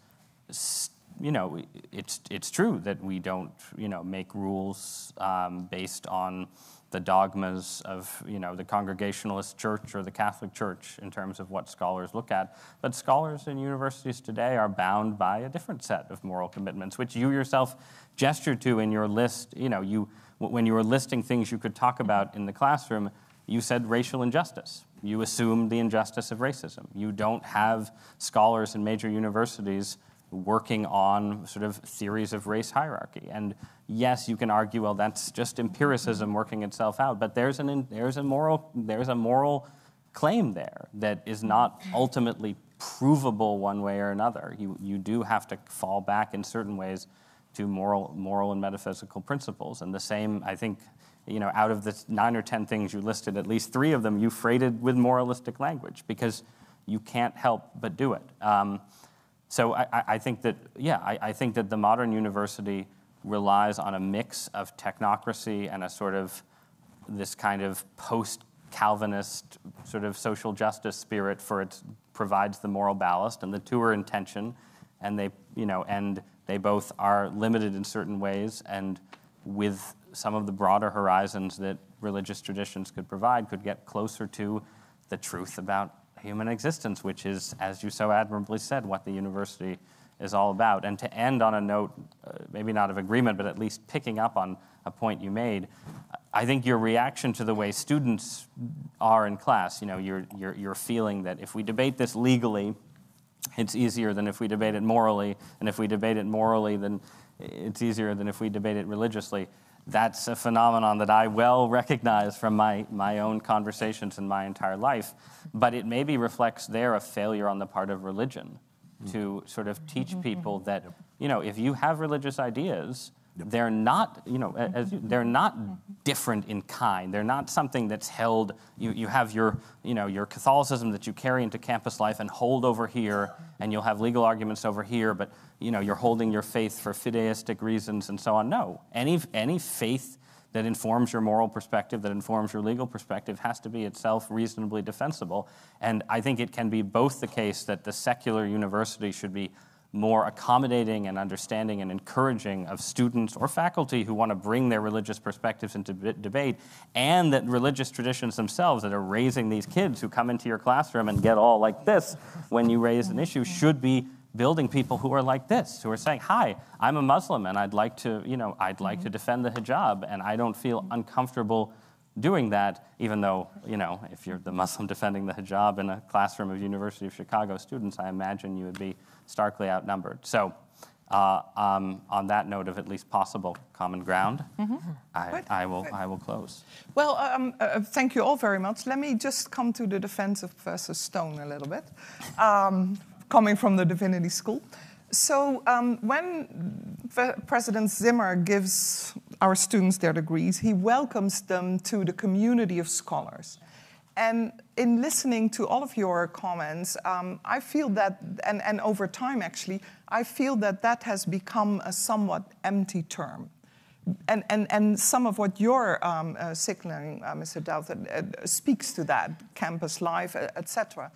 C: you know, it's, it's true that we don't, you know, make rules um, based on the dogmas of you know the Congregationalist Church or the Catholic Church in terms of what scholars look at. But scholars in universities today are bound by a different set of moral commitments, which you yourself gestured to in your list. You know, you when you were listing things you could talk about in the classroom, you said racial injustice. You assumed the injustice of racism. You don't have scholars in major universities working on sort of theories of race hierarchy. And yes, you can argue, well, that's just empiricism working itself out, but there's, an, there's, a, moral, there's a moral claim there that is not ultimately provable one way or another. You, you do have to fall back in certain ways to moral, moral and metaphysical principles. And the same, I think, you know, out of the nine or 10 things you listed, at least three of them you freighted with moralistic language because you can't help but do it. Um, so I, I, think that, yeah, I, I, think that the modern university relies on a mix of technocracy and a sort of this kind of post Calvinist sort of social justice spirit for it provides the moral ballast, and the two are in tension, and they, you know, and they both are limited in certain ways, and with some of the broader horizons that religious traditions could provide, could get closer to the truth about human existence, which is, as you so admirably said, what the university is all about. And to end on a note, uh, maybe not of agreement, but at least picking up on a point you made, I think your reaction to the way students are in class, you know, you're, you're, you're feeling that if we debate this legally, it's easier than if we debate it morally, and if we debate it morally, then it's easier than if we debate it religiously that's a phenomenon that I well recognize from my, my own conversations in my entire life. But it maybe reflects there a failure on the part of religion mm. to sort of teach mm-hmm. people that, you know, if you have religious ideas, they're not, you know, as you, they're not mm-hmm. different in kind. They're not something that's held. You, you have your, you know, your Catholicism that you carry into campus life and hold over here, and you'll have legal arguments over here. But you know, you're holding your faith for fideistic reasons and so on. No, any any faith that informs your moral perspective, that informs your legal perspective, has to be itself reasonably defensible. And I think it can be both the case that the secular university should be more accommodating and understanding and encouraging of students or faculty who want to bring their religious perspectives into debate, and that religious traditions themselves that are raising these kids who come into your classroom and get all like this when you raise an issue should be building people who are like this, who are saying, "Hi, I'm a Muslim and I'd like to, you know, I'd like to defend the hijab, and I don't feel uncomfortable." doing that, even though, you know, if you're the Muslim defending the hijab in a classroom of University of Chicago students, I imagine you would be starkly outnumbered. So, uh, um, on that note of at least possible common ground, mm-hmm. I, I, will, I will close.
B: Well, um, uh, thank you all very much. Let me just come to the defense of Professor Stone a little bit, um, coming from the Divinity School. So, um, when President Zimmer gives our students their degrees, he welcomes them to the community of scholars. And in listening to all of your comments, um, I feel that, and, and over time actually, I feel that that has become a somewhat empty term. And, and, and some of what you're um, uh, signaling, uh, Mr. Douthat, uh, speaks to that campus life, etc.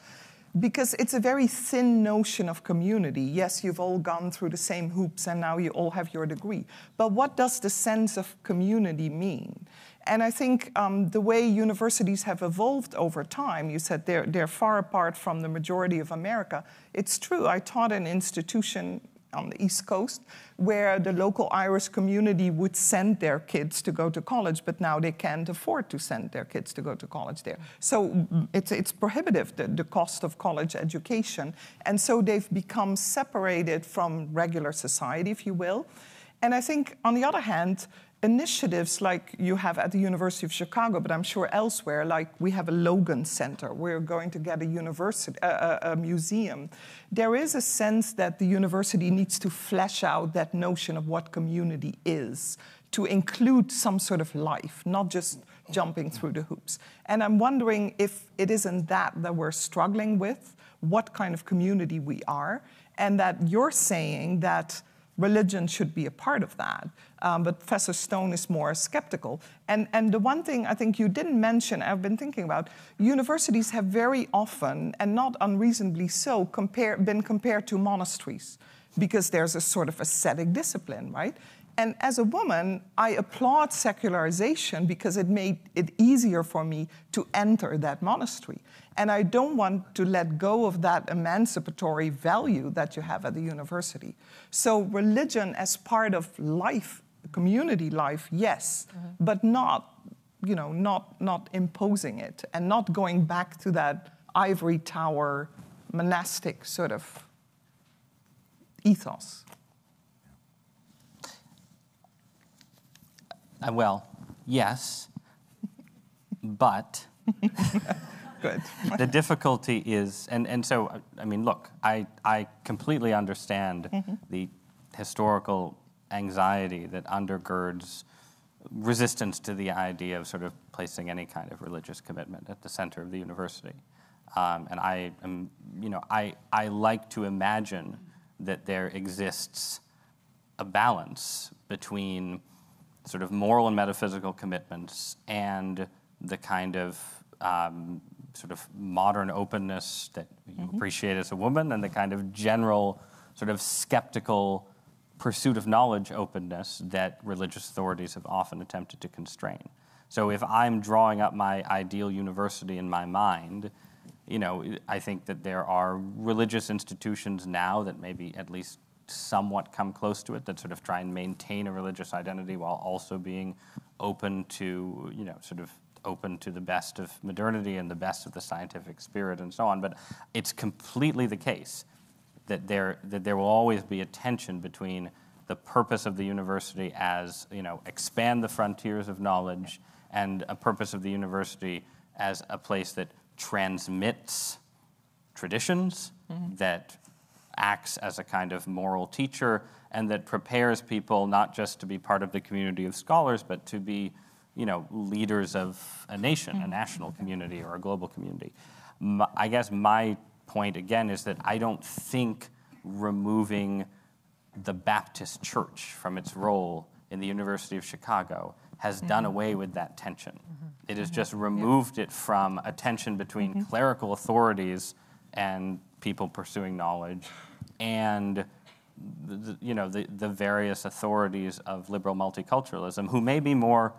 B: Because it's a very thin notion of community. Yes, you've all gone through the same hoops and now you all have your degree. But what does the sense of community mean? And I think um, the way universities have evolved over time, you said they're, they're far apart from the majority of America. It's true. I taught an institution on the East Coast where the local Irish community would send their kids to go to college, but now they can't afford to send their kids to go to college there. So mm, it's, it's prohibitive, the, the cost of college education. And so they've become separated from regular society, if you will. And I think, on the other hand, initiatives like you have at the University of Chicago, but I'm sure elsewhere, like we have a Logan Center, we're going to get a university, a, museum. There is a sense that the university needs to flesh out that notion of what community is, to include some sort of life, not just jumping through the hoops. And I'm wondering if it isn't that that we're struggling with, what kind of community we are, and that you're saying that religion should be a part of that. Um, but Professor Stone is more skeptical. And, and the one thing I think you didn't mention, I've been thinking about, universities have very often, and not unreasonably so, compare, been compared to monasteries because there's a sort of ascetic discipline, right? And as a woman, I applaud secularization because it made it easier for me to enter that monastery. And I don't want to let go of that emancipatory value that you have at the university. So, religion as part of life, community life, yes, mm-hmm. but not you know, not, not imposing it and not going back to that ivory tower monastic sort of ethos.
C: Uh, well, yes, but
B: Good.
C: the difficulty is, and, and so, I mean, look, I, I completely understand the historical anxiety that undergirds resistance to the idea of sort of placing any kind of religious commitment at the center of the university. Um, and I am, you know, I, I like to imagine that there exists a balance between sort of moral and metaphysical commitments and the kind of um, sort of modern openness that you appreciate as a woman and the kind of general sort of skeptical pursuit of knowledge openness that religious authorities have often attempted to constrain. So if I'm drawing up my ideal university in my mind, you know, I think that there are religious institutions now that maybe at least somewhat come close to it that sort of try and maintain a religious identity while also being open to, you know, sort of open to the best of modernity and the best of the scientific spirit and so on. But it's completely the case that there, that there will always be a tension between the purpose of the university as, you know, expand the frontiers of knowledge and a purpose of the university as a place that transmits traditions, mm-hmm. that acts as a kind of moral teacher, and that prepares people not just to be part of the community of scholars, but to be, you know, leaders of a nation, a mm-hmm. national community, or a global community. I guess my point again is that I don't think removing the Baptist Church from its role in the University of Chicago has mm-hmm. done away with that tension. Mm-hmm. It has mm-hmm. just removed it from a tension between clerical authorities and people pursuing knowledge and the, the- you know, the, the various authorities of liberal multiculturalism who may be more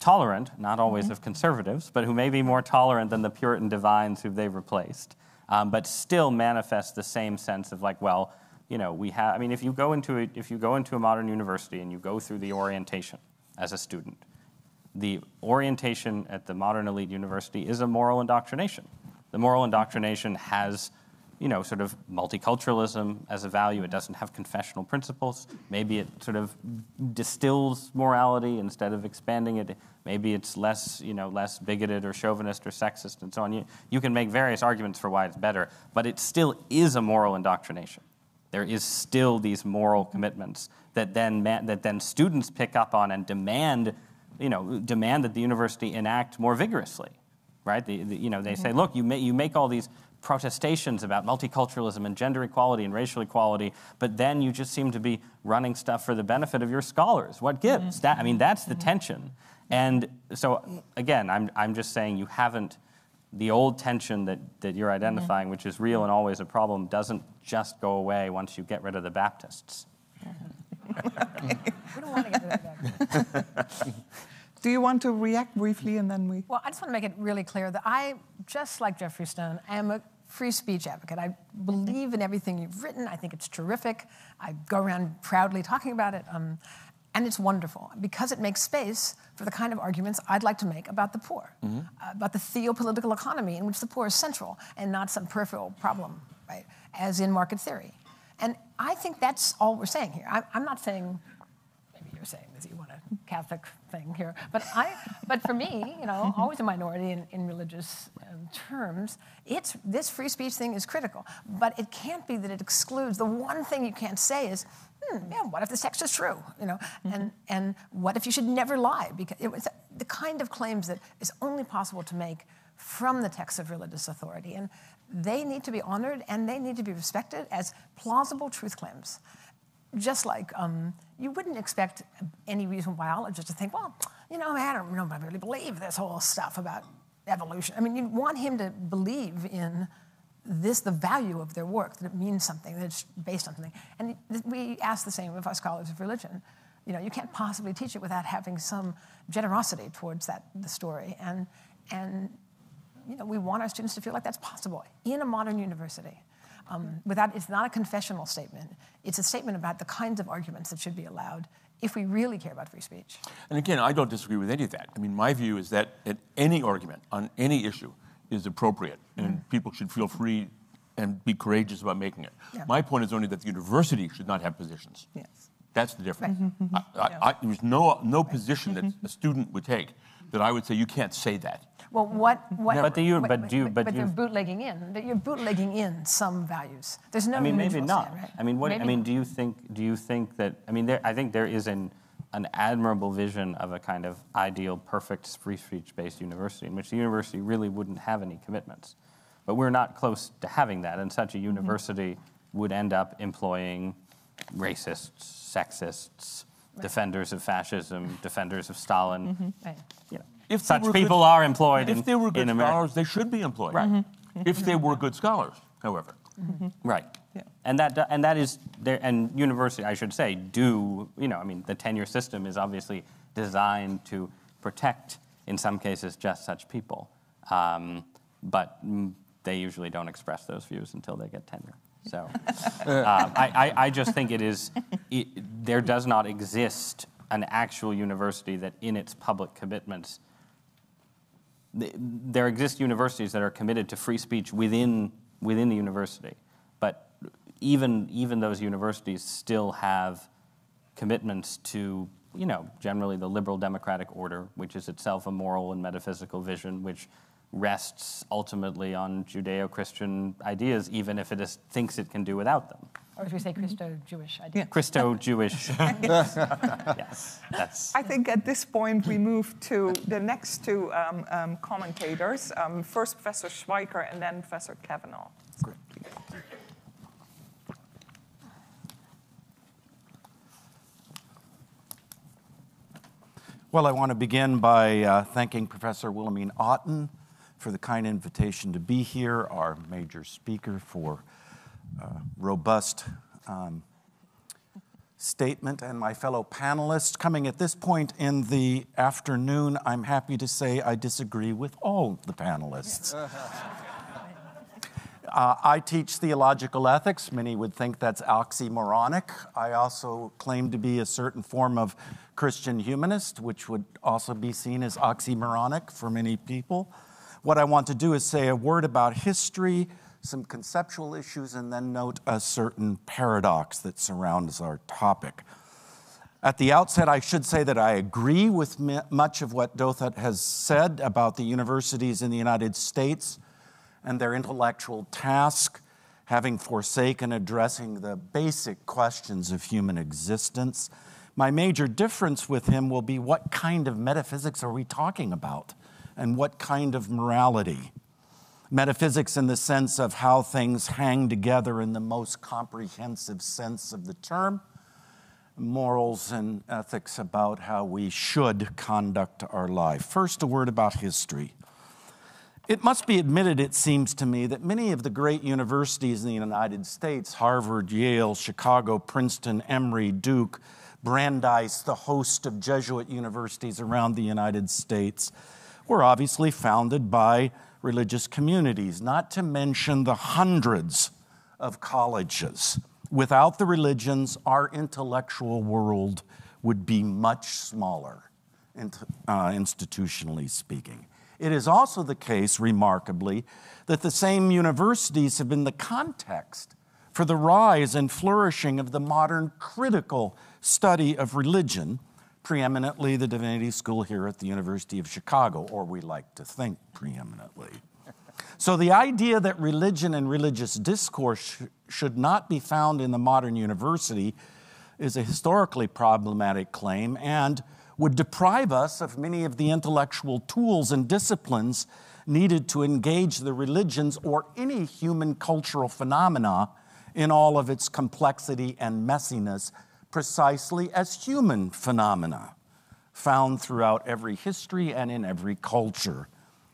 C: tolerant, not always of conservatives, but who may be more tolerant than the Puritan divines who they've replaced, um, but still manifest the same sense of like, well, you know, we have. I mean, if you go into a, if you go into a modern university and you go through the orientation as a student, the orientation at the modern elite university is a moral indoctrination. The moral indoctrination has, you know, sort of multiculturalism as a value. It doesn't have confessional principles. Maybe it sort of distills morality instead of expanding it. Maybe it's less, you know, less bigoted or chauvinist or sexist and so on. You, you can make various arguments for why it's better, but it still is a moral indoctrination. There is still these moral commitments that then ma- that then students pick up on and demand, you know, demand that the university enact more vigorously, right? The, the- you know, they say, mm-hmm. look, you, you make all these protestations about multiculturalism and gender equality and racial equality, but then you just seem to be running stuff for the benefit of your scholars. What gives? That, I mean, that's the mm-hmm. tension. And so, again, I'm, I'm just saying you haven't, the old tension that, that you're mm-hmm. identifying, which is real and always a problem, doesn't just go away once you get rid of the Baptists.
E: We don't want to get to that.
B: Do you want to react briefly and then we?
E: Well, I just want to make it really clear that I, just like Geoffrey Stone, am a free speech advocate. I believe in everything you've written. I think it's terrific. I go around proudly talking about it. Um, and it's wonderful because it makes space for the kind of arguments I'd like to make about the poor, uh, about the theopolitical economy in which the poor is central and not some peripheral problem, right, as in market theory. And I think that's all we're saying here. I, I'm not saying maybe you're saying this, you want a Catholic thing here. But I, but for me, you know, always a minority in, in religious um, terms, it's, this free speech thing is critical. But it can't be that it excludes, the one thing you can't say is, hmm, yeah, what if the text is true? You know, and, and what if you should never lie? Because it was the kind of claims that is only possible to make from the text of religious authority. And they need to be honored and they need to be respected as plausible truth claims just like um, you wouldn't expect any reasonable biologist to think, well, you know, I don't I really believe this whole stuff about evolution. I mean, you want him to believe in this, the value of their work, that it means something, that it's based on something. And we ask the same of our scholars of religion. You know, you can't possibly teach it without having some generosity towards that the story. And, and you know, we want our students to feel like that's possible in a modern university. Um, without, it's not a confessional statement. It's a statement about the kinds of arguments that should be allowed if we really care about free speech.
D: And again, I don't disagree with any of that. I mean, my view is that at any argument on any issue is appropriate, and mm-hmm. people should feel free and be courageous about making it.
E: Yeah.
D: My point is only that the university should not have positions.
B: Yes.
D: That's the difference. Mm-hmm. I, I, I, there's no, no position that mm-hmm. a student would take that I would say you can't say that.
E: Well, what, what,
C: But do you- but do you- but
E: but they're bootlegging in. that You're bootlegging in some values. There's no.
C: I mean, maybe not.
E: stand, right?
C: I mean, what? I mean, do you think? Do you think that? I mean, there, I think there is an an admirable vision of a kind of ideal, perfect free speech-based university in which the university really wouldn't have any commitments. But we're not close to having that, and such a mm-hmm. university would end up employing racists, sexists, defenders of fascism, defenders of Stalin. Mm-hmm.
E: Right.
C: You know,
D: If
C: such people
D: good-
C: are employed in,
D: If they were good
C: in America.
D: scholars, they should be employed.
C: Right.
D: If they were good scholars, however.
C: Right.
B: Yeah.
C: And that and that is there and university I should say do you know I mean the tenure system is obviously designed to protect in some cases just such people, um, but they usually don't express those views until they get tenure. So uh, I, I, I just think it is it, there does not exist an actual university that in its public commitments th- there exist universities that are committed to free speech within within the university, but even even those universities still have commitments to you know generally the liberal democratic order, which is itself a moral and metaphysical vision, which rests ultimately on Judeo-Christian ideas, even if it is, thinks it can do without them.
E: Or as we say, Christo-Jewish idea.
C: Christo-Jewish. yes, that's.
B: I think at this point we move to the next two um, um, commentators. Um, first, Professor Schweiker, and then Professor Cavanaugh.
F: Well, I want to begin by uh, thanking Professor Willemien Otten for the kind invitation to be here, our major speaker for uh, robust um, statement, and my fellow panelists. Coming at this point in the afternoon, I'm happy to say I disagree with all the panelists. Uh, I teach theological ethics. Many would think that's oxymoronic. I also claim to be a certain form of Christian humanist, which would also be seen as oxymoronic for many people. What I want to do is say a word about history, some conceptual issues, and then note a certain paradox that surrounds our topic. At the outset, I should say that I agree with much of what Douthat has said about the universities in the United States and their intellectual task, having forsaken addressing the basic questions of human existence. My major difference with him will be what kind of metaphysics are we talking about and what kind of morality? Metaphysics, in the sense of how things hang together in the most comprehensive sense of the term, morals and ethics about how we should conduct our life. First, a word about history. It must be admitted, it seems to me, that many of the great universities in the United States Harvard, Yale, Chicago, Princeton, Emory, Duke, Brandeis, the host of Jesuit universities around the United States were obviously founded by religious communities, not to mention the hundreds of colleges. Without the religions, our intellectual world would be much smaller, uh, institutionally speaking. It is also the case, remarkably, that the same universities have been the context for the rise and flourishing of the modern critical study of religion, preeminently the Divinity School here at the University of Chicago, or we like to think preeminently. So the idea that religion and religious discourse sh- should not be found in the modern university is a historically problematic claim and would deprive us of many of the intellectual tools and disciplines needed to engage the religions or any human cultural phenomena in all of its complexity and messiness, precisely as human phenomena found throughout every history and in every culture,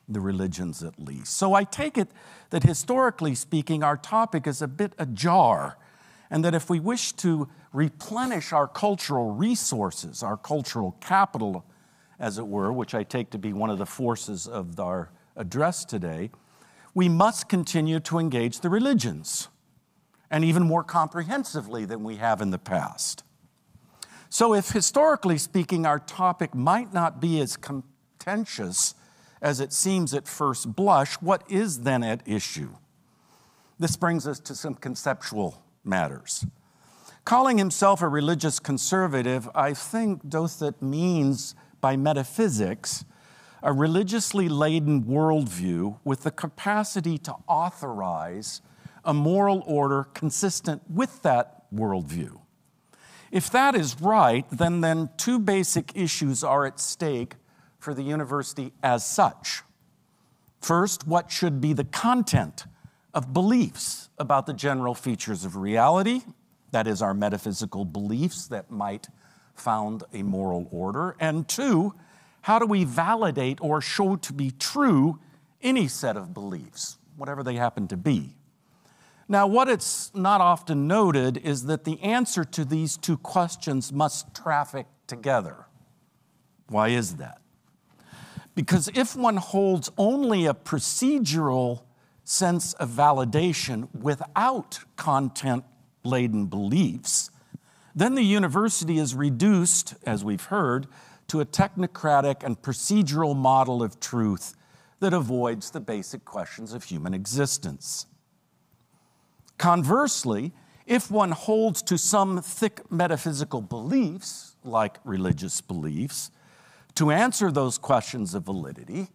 F: the religions at least. So I take it that historically speaking, our topic is a bit ajar, and that if we wish to replenish our cultural resources, our cultural capital, as it were, which I take to be one of the forces of our address today, we must continue to engage the religions, and even more comprehensively than we have in the past. So, if historically speaking, our topic might not be as contentious as it seems at first blush, what is then at issue? This brings us to some conceptual matters. Calling himself a religious conservative, I think Douthat means by metaphysics a religiously laden worldview with the capacity to authorize a moral order consistent with that worldview. If that is right, then, then two basic issues are at stake for the university as such. First, what should be the content of beliefs about the general features of reality, that is, our metaphysical beliefs that might found a moral order? And two, how do we validate or show to be true any set of beliefs, whatever they happen to be? Now, what it's not often noted is that the answer to these two questions must traffic together. Why is that? Because if one holds only a procedural sense of validation without content laden beliefs, then the university is reduced, as we've heard, to a technocratic and procedural model of truth that avoids the basic questions of human existence. Conversely, if one holds to some thick metaphysical beliefs, like religious beliefs, to answer those questions of validity,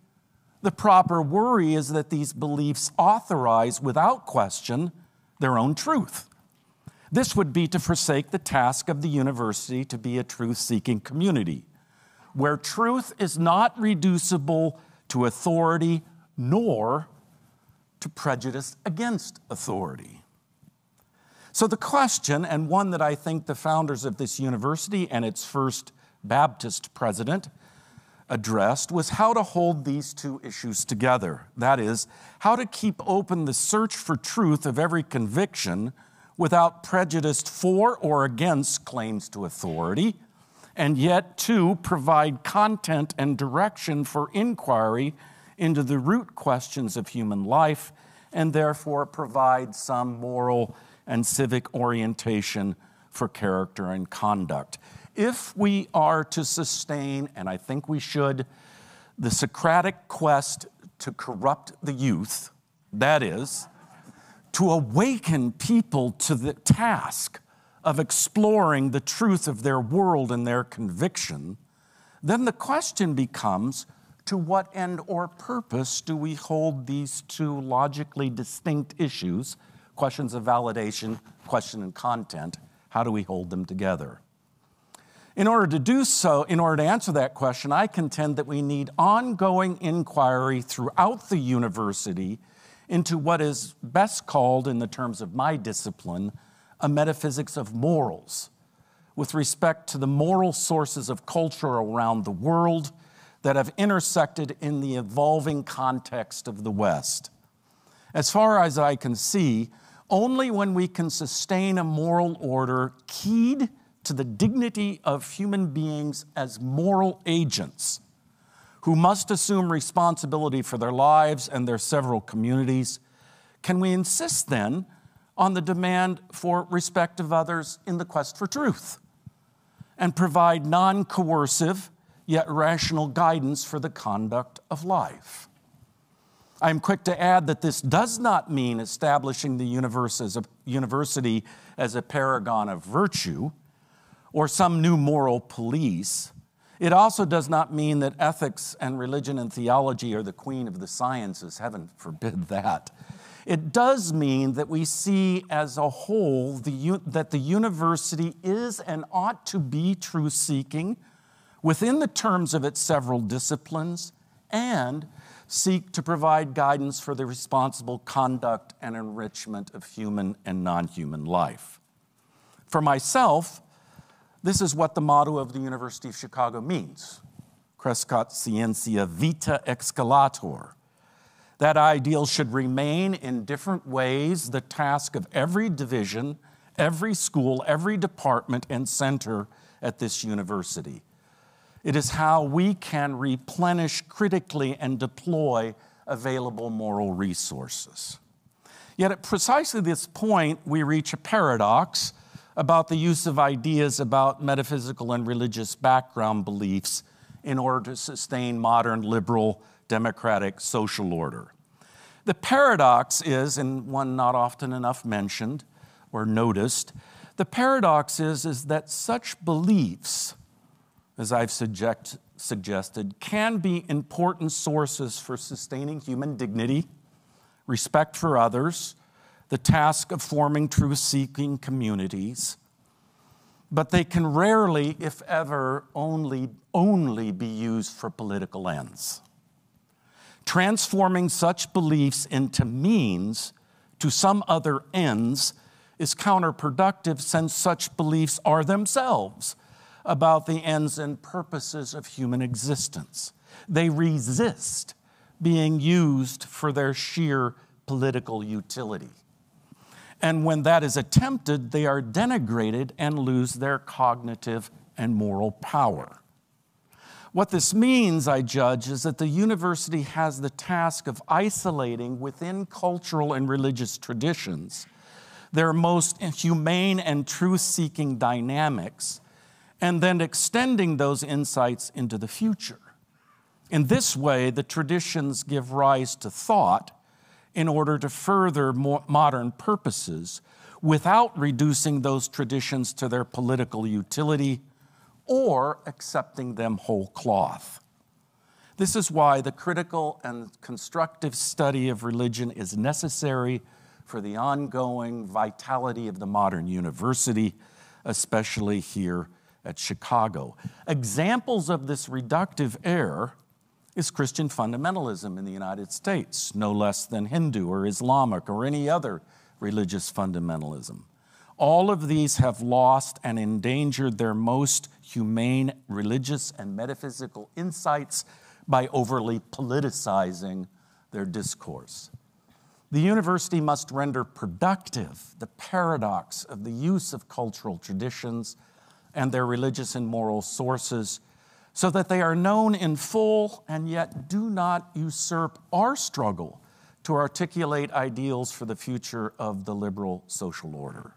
F: the proper worry is that these beliefs authorize without question their own truth. This would be to forsake the task of the university to be a truth seeking community, where truth is not reducible to authority nor to prejudice against authority. So, the question, and one that I think the founders of this university and its first Baptist president addressed, was how to hold these two issues together. That is, how to keep open the search for truth of every conviction without prejudice for or against claims to authority, and yet, to provide content and direction for inquiry into the root questions of human life, and therefore provide some moral and civic orientation for character and conduct. If we are to sustain, and I think we should, the Socratic quest to corrupt the youth, that is, to awaken people to the task of exploring the truth of their world and their conviction, then the question becomes to what end or purpose do we hold these two logically distinct issues questions of validation, question and content, how do we hold them together? In order to do so, in order to answer that question, I contend that we need ongoing inquiry throughout the university into what is best called, in the terms of my discipline, a metaphysics of morals, with respect to the moral sources of culture around the world that have intersected in the evolving context of the West. As far as I can see, only when we can sustain a moral order keyed to the dignity of human beings as moral agents who must assume responsibility for their lives and their several communities, can we insist then on the demand for respect of others in the quest for truth and provide non coercive yet rational guidance for the conduct of life? I'm quick to add that this does not mean establishing the universe as a, university as a paragon of virtue or some new moral police. It also does not mean that ethics and religion and theology are the queen of the sciences. Heaven forbid that. It does mean that we see as a whole the, that the university is and ought to be truth seeking within the terms of its several disciplines and seek to provide guidance for the responsible conduct and enrichment of human and non human life. For myself, this is what the motto of the University of Chicago means Crescat Scientia Vita Excolatur. That ideal should remain in different ways the task of every division, every school, every department, and center at this university. It is how we can replenish critically and deploy available moral resources. Yet at precisely this point, we reach a paradox about the use of ideas about metaphysical and religious background beliefs in order to sustain modern liberal democratic social order. The paradox is, and one not often enough mentioned or noticed, the paradox is, is that such beliefs, as I've suggest, suggested, can be important sources for sustaining human dignity, respect for others, the task of forming truth seeking communities, but they can rarely, if ever, only, only be used for political ends. Transforming such beliefs into means to some other ends is counterproductive since such beliefs are themselves about the ends and purposes of human existence. They resist being used for their sheer political utility. And when that is attempted, they are denigrated and lose their cognitive and moral power. What this means, I judge, is that the university has the task of isolating within cultural and religious traditions their most humane and truth seeking dynamics, and then extending those insights into the future. In this way, the traditions give rise to thought in order to further modern purposes without reducing those traditions to their political utility or accepting them whole cloth. This is why the critical and constructive study of religion is necessary for the ongoing vitality of the modern university, especially here at Chicago. Examples of this reductive error is Christian fundamentalism in the United States, no less than Hindu or Islamic or any other religious fundamentalism. All of these have lost and endangered their most humane religious and metaphysical insights by overly politicizing their discourse. The university must render productive the paradox of the use of cultural traditions and their religious and moral sources so that they are known in full and yet do not usurp our struggle to articulate ideals for the future of the liberal social order.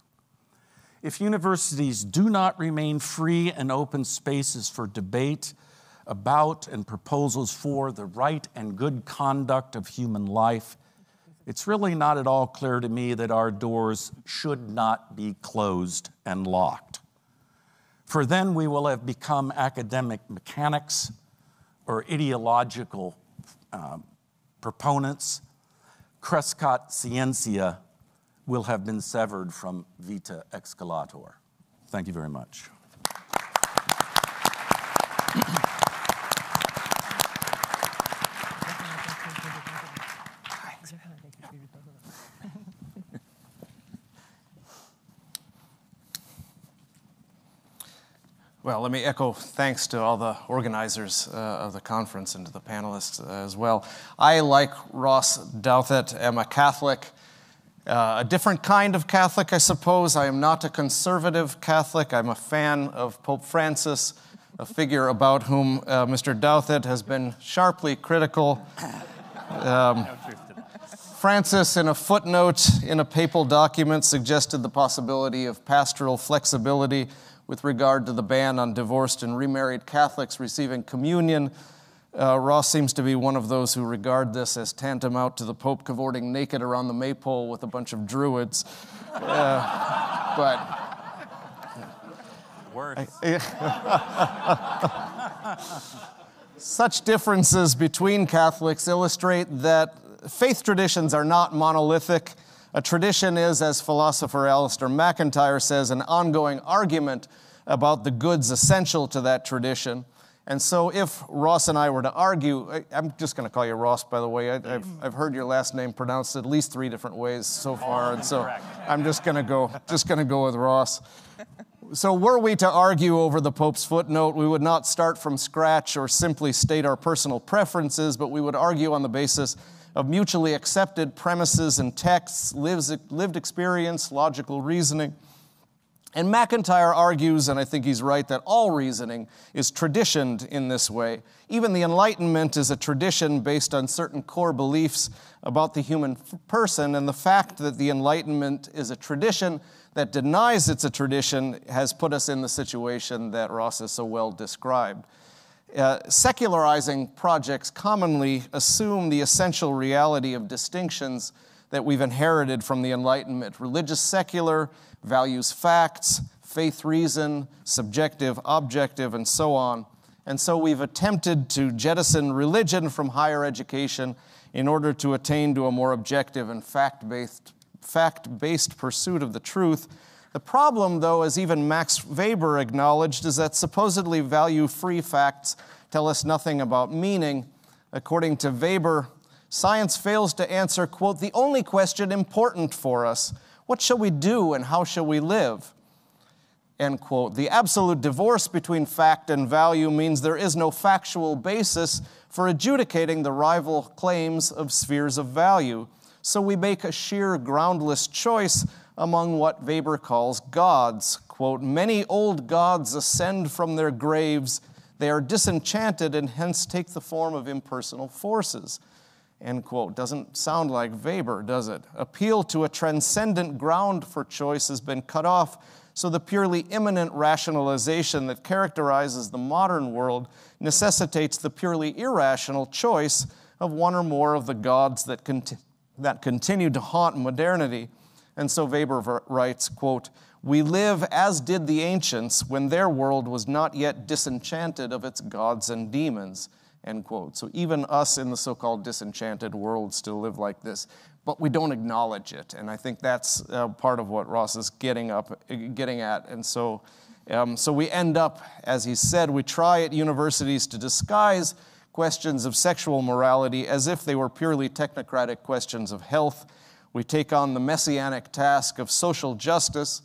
F: If universities do not remain free and open spaces for debate about and proposals for the right and good conduct of human life, it's really not at all clear to me that our doors should not be closed and locked for then we will have become academic mechanics or ideological uh, proponents. Crescat scientia will have been severed from vita excolatur. Thank you very much.
G: Well, let me echo thanks to all the organizers uh, of the conference and to the panelists uh, as well. I, like Ross Douthat, am a Catholic, uh, a different kind of Catholic, I suppose. I am not a conservative Catholic. I'm a fan of Pope Francis, a figure about whom uh, Mr. Douthat has been sharply critical. Um, Francis, in a footnote in a papal document, suggested the possibility of pastoral flexibility with regard to the ban on divorced and remarried Catholics receiving communion. Uh, Ross seems to be one of those who regard this as tantamount to the Pope cavorting naked around the maypole with a bunch of druids. Uh, but.
A: Worse.
G: Such differences between Catholics illustrate that faith traditions are not monolithic a tradition is, as philosopher Alasdair MacIntyre says, an ongoing argument about the goods essential to that tradition. And so, if Ross and I were to argue, I, am just going to call you Ross, by the way. I, have I've heard your last name pronounced at least three different ways so far, and so I'm just going to go just going to go with Ross. So, were we to argue over the Pope's footnote, we would not start from scratch or simply state our personal preferences, but we would argue on the basis of mutually accepted premises and texts, lived experience, logical reasoning. And MacIntyre argues, and I think he's right, that all reasoning is traditioned in this way. Even the Enlightenment is a tradition based on certain core beliefs about the human person, and the fact that the Enlightenment is a tradition that denies it's a tradition has put us in the situation that Ross has so well described. Uh, secularizing projects commonly assume the essential reality of distinctions that we've inherited from the Enlightenment. Religious secular values facts, faith reason, subjective, objective, and so on. And so we've attempted to jettison religion from higher education in order to attain to a more objective and fact-based, fact-based pursuit of the truth. The problem, though, as even Max Weber acknowledged, is that supposedly value-free facts tell us nothing about meaning. According to Weber, science fails to answer, quote, the only question important for us, what shall we do and how shall we live? End quote. The absolute divorce between fact and value means there is no factual basis for adjudicating the rival claims of spheres of value. So we make a sheer groundless choice among what Weber calls gods. Quote, many old gods ascend from their graves. They are disenchanted and hence take the form of impersonal forces. End quote. Doesn't sound like Weber, does it? Appeal to a transcendent ground for choice has been cut off, so the purely immanent rationalization that characterizes the modern world necessitates the purely irrational choice of one or more of the gods that, that continue to haunt modernity. And so Weber writes, quote, we live as did the ancients when their world was not yet disenchanted of its gods and demons. End quote. So even us in the so called disenchanted world still live like this, but we don't acknowledge it. And I think that's uh, part of what Ross is getting, up, getting at. And so, um, so we end up, as he said, we try at universities to disguise questions of sexual morality as if they were purely technocratic questions of health. We take on the messianic task of social justice.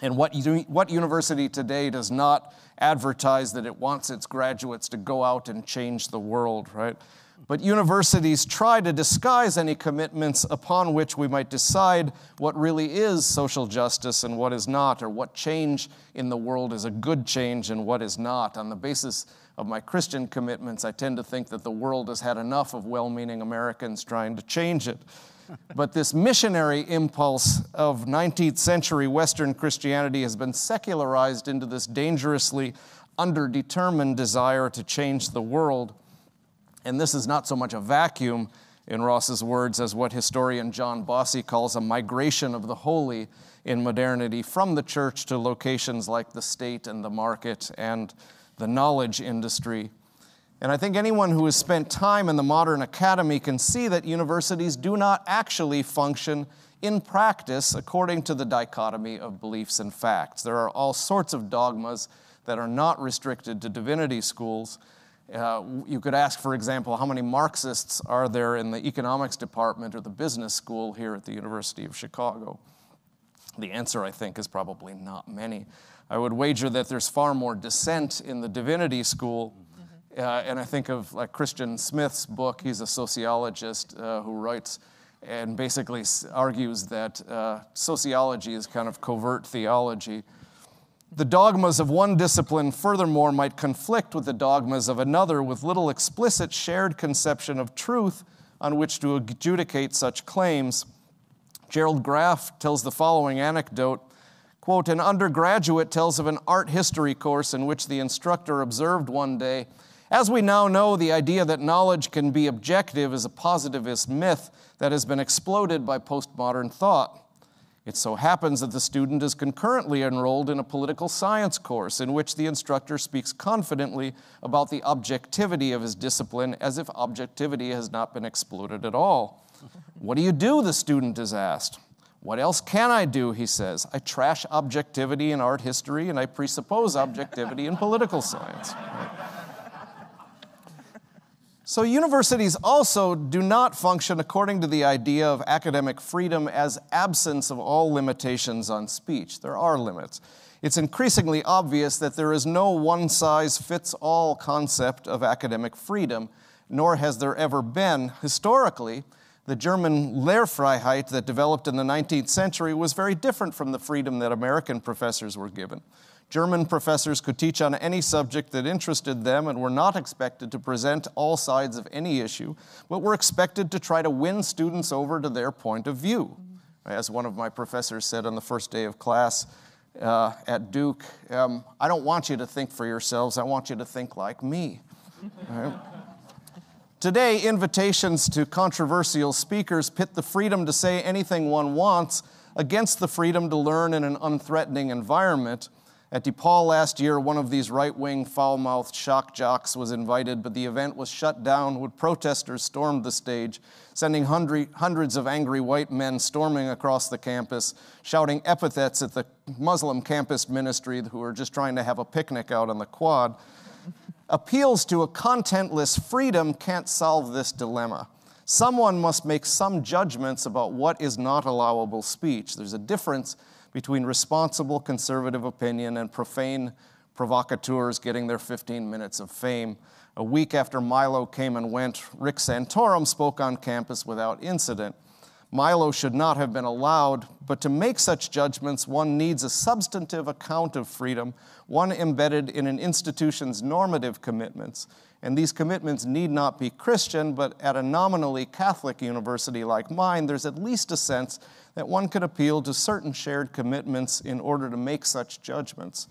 G: And what, what university today does not advertise that it wants its graduates to go out and change the world, right? But universities try to disguise any commitments upon which we might decide what really is social justice and what is not, or what change in the world is a good change and what is not. On the basis of my Christian commitments, I tend to think that the world has had enough of well meaning Americans trying to change it. But this missionary impulse of 19th century Western Christianity has been secularized into this dangerously underdetermined desire to change the world. And this is not so much a vacuum, in Ross's words, as what historian John Bossy calls a migration of the holy in modernity from the church to locations like the state and the market and the knowledge industry. And I think anyone who has spent time in the modern academy can see that universities do not actually function in practice according to the dichotomy of beliefs and facts. There are all sorts of dogmas that are not restricted to divinity schools. Uh, you could ask, for example, how many Marxists are there in the economics department or the business school here at the University of Chicago? The answer, I think, is probably not many. I would wager that there's far more dissent in the divinity school uh, and I think of like Christian Smith's book. He's a sociologist uh, who writes and basically argues that uh, sociology is kind of covert theology. The dogmas of one discipline, furthermore, might conflict with the dogmas of another with little explicit shared conception of truth on which to adjudicate such claims. Gerald Graff tells the following anecdote quote, An undergraduate tells of an art history course in which the instructor observed one day as we now know, the idea that knowledge can be objective is a positivist myth that has been exploded by postmodern thought. It so happens that the student is concurrently enrolled in a political science course in which the instructor speaks confidently about the objectivity of his discipline as if objectivity has not been exploded at all. What do you do? The student is asked. What else can I do? He says. I trash objectivity in art history and I presuppose objectivity in political science. So, universities also do not function according to the idea of academic freedom as absence of all limitations on speech. There are limits. It's increasingly obvious that there is no one size fits all concept of academic freedom, nor has there ever been. Historically, The German Lehrfreiheit that developed in the 19th century was very different from the freedom that American professors were given. German professors could teach on any subject that interested them and were not expected to present all sides of any issue, but were expected to try to win students over to their point of view. As one of my professors said on the first day of class, uh, at Duke, um, I don't want you to think for yourselves, I want you to think like me. Today, invitations to controversial speakers pit the freedom to say anything one wants against the freedom to learn in an unthreatening environment. At DePaul last year, one of these right wing, foul mouthed shock jocks was invited, but the event was shut down when protesters stormed the stage, sending hundreds of angry white men storming across the campus, shouting epithets at the Muslim campus ministry who were just trying to have a picnic out on the quad. Appeals to a contentless freedom can't solve this dilemma. Someone must make some judgments about what is not allowable speech. There's a difference between responsible conservative opinion and profane provocateurs getting their 15 minutes of fame. A week after Milo came and went, Rick Santorum spoke on campus without incident. Milo should not have been allowed, but to make such judgments, one needs a substantive account of freedom, one embedded in an institution's normative commitments. And these commitments need not be Christian, but at a nominally Catholic university like mine, there's at least a sense that one could appeal to certain shared commitments in order to make such judgments.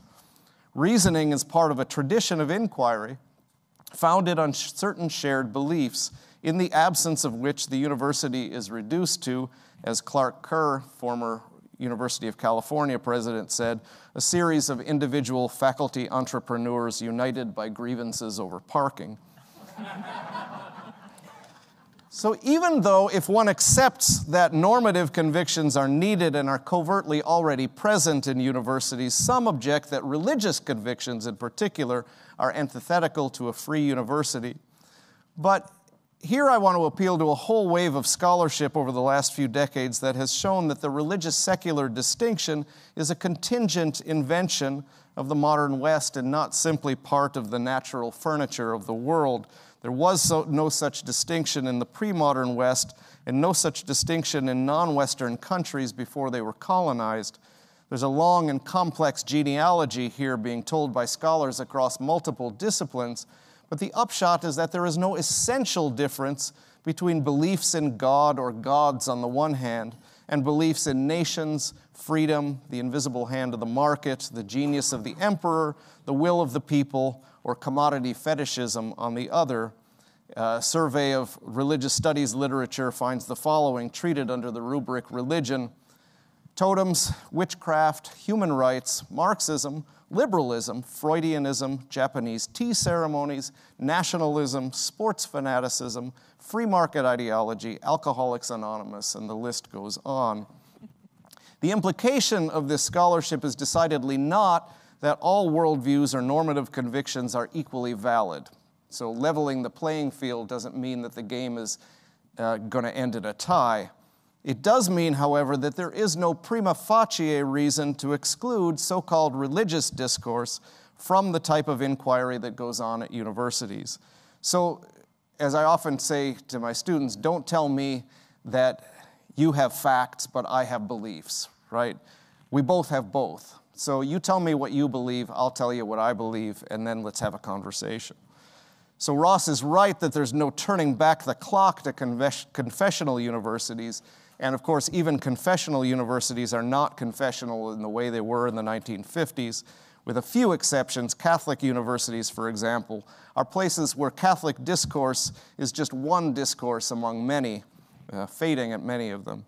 G: Reasoning is part of a tradition of inquiry founded on certain shared beliefs, in the absence of which the university is reduced to, as Clark Kerr, former University of California president, said, a series of individual faculty entrepreneurs united by grievances over parking. So, even though if one accepts that normative convictions are needed and are covertly already present in universities, some object that religious convictions in particular are antithetical to a free university. But here I want to appeal to a whole wave of scholarship over the last few decades that has shown that the religious secular distinction is a contingent invention of the modern West and not simply part of the natural furniture of the world. There was so, no such distinction in the pre modern West and no such distinction in non Western countries before they were colonized. There's a long and complex genealogy here being told by scholars across multiple disciplines, but the upshot is that there is no essential difference between beliefs in God or gods on the one hand and beliefs in nations, freedom, the invisible hand of the market, the genius of the emperor, the will of the people, or commodity fetishism on the other. A survey of religious studies literature finds the following treated under the rubric religion totems, witchcraft, human rights, Marxism, liberalism, Freudianism, Japanese tea ceremonies, nationalism, sports fanaticism, free market ideology, Alcoholics Anonymous, and the list goes on. The implication of this scholarship is decidedly not that all worldviews or normative convictions are equally valid. So, leveling the playing field doesn't mean that the game is uh, going to end in a tie. It does mean, however, that there is no prima facie reason to exclude so called religious discourse from the type of inquiry that goes on at universities. So, as I often say to my students, don't tell me that you have facts, but I have beliefs, right? We both have both. So you tell me what you believe, I'll tell you what I believe, and then let's have a conversation. So Ross is right that there's no turning back the clock to confessional universities. And of course, even confessional universities are not confessional in the way they were in the 1950s. With a few exceptions, Catholic universities, for example, are places where Catholic discourse is just one discourse among many, uh, fading at many of them.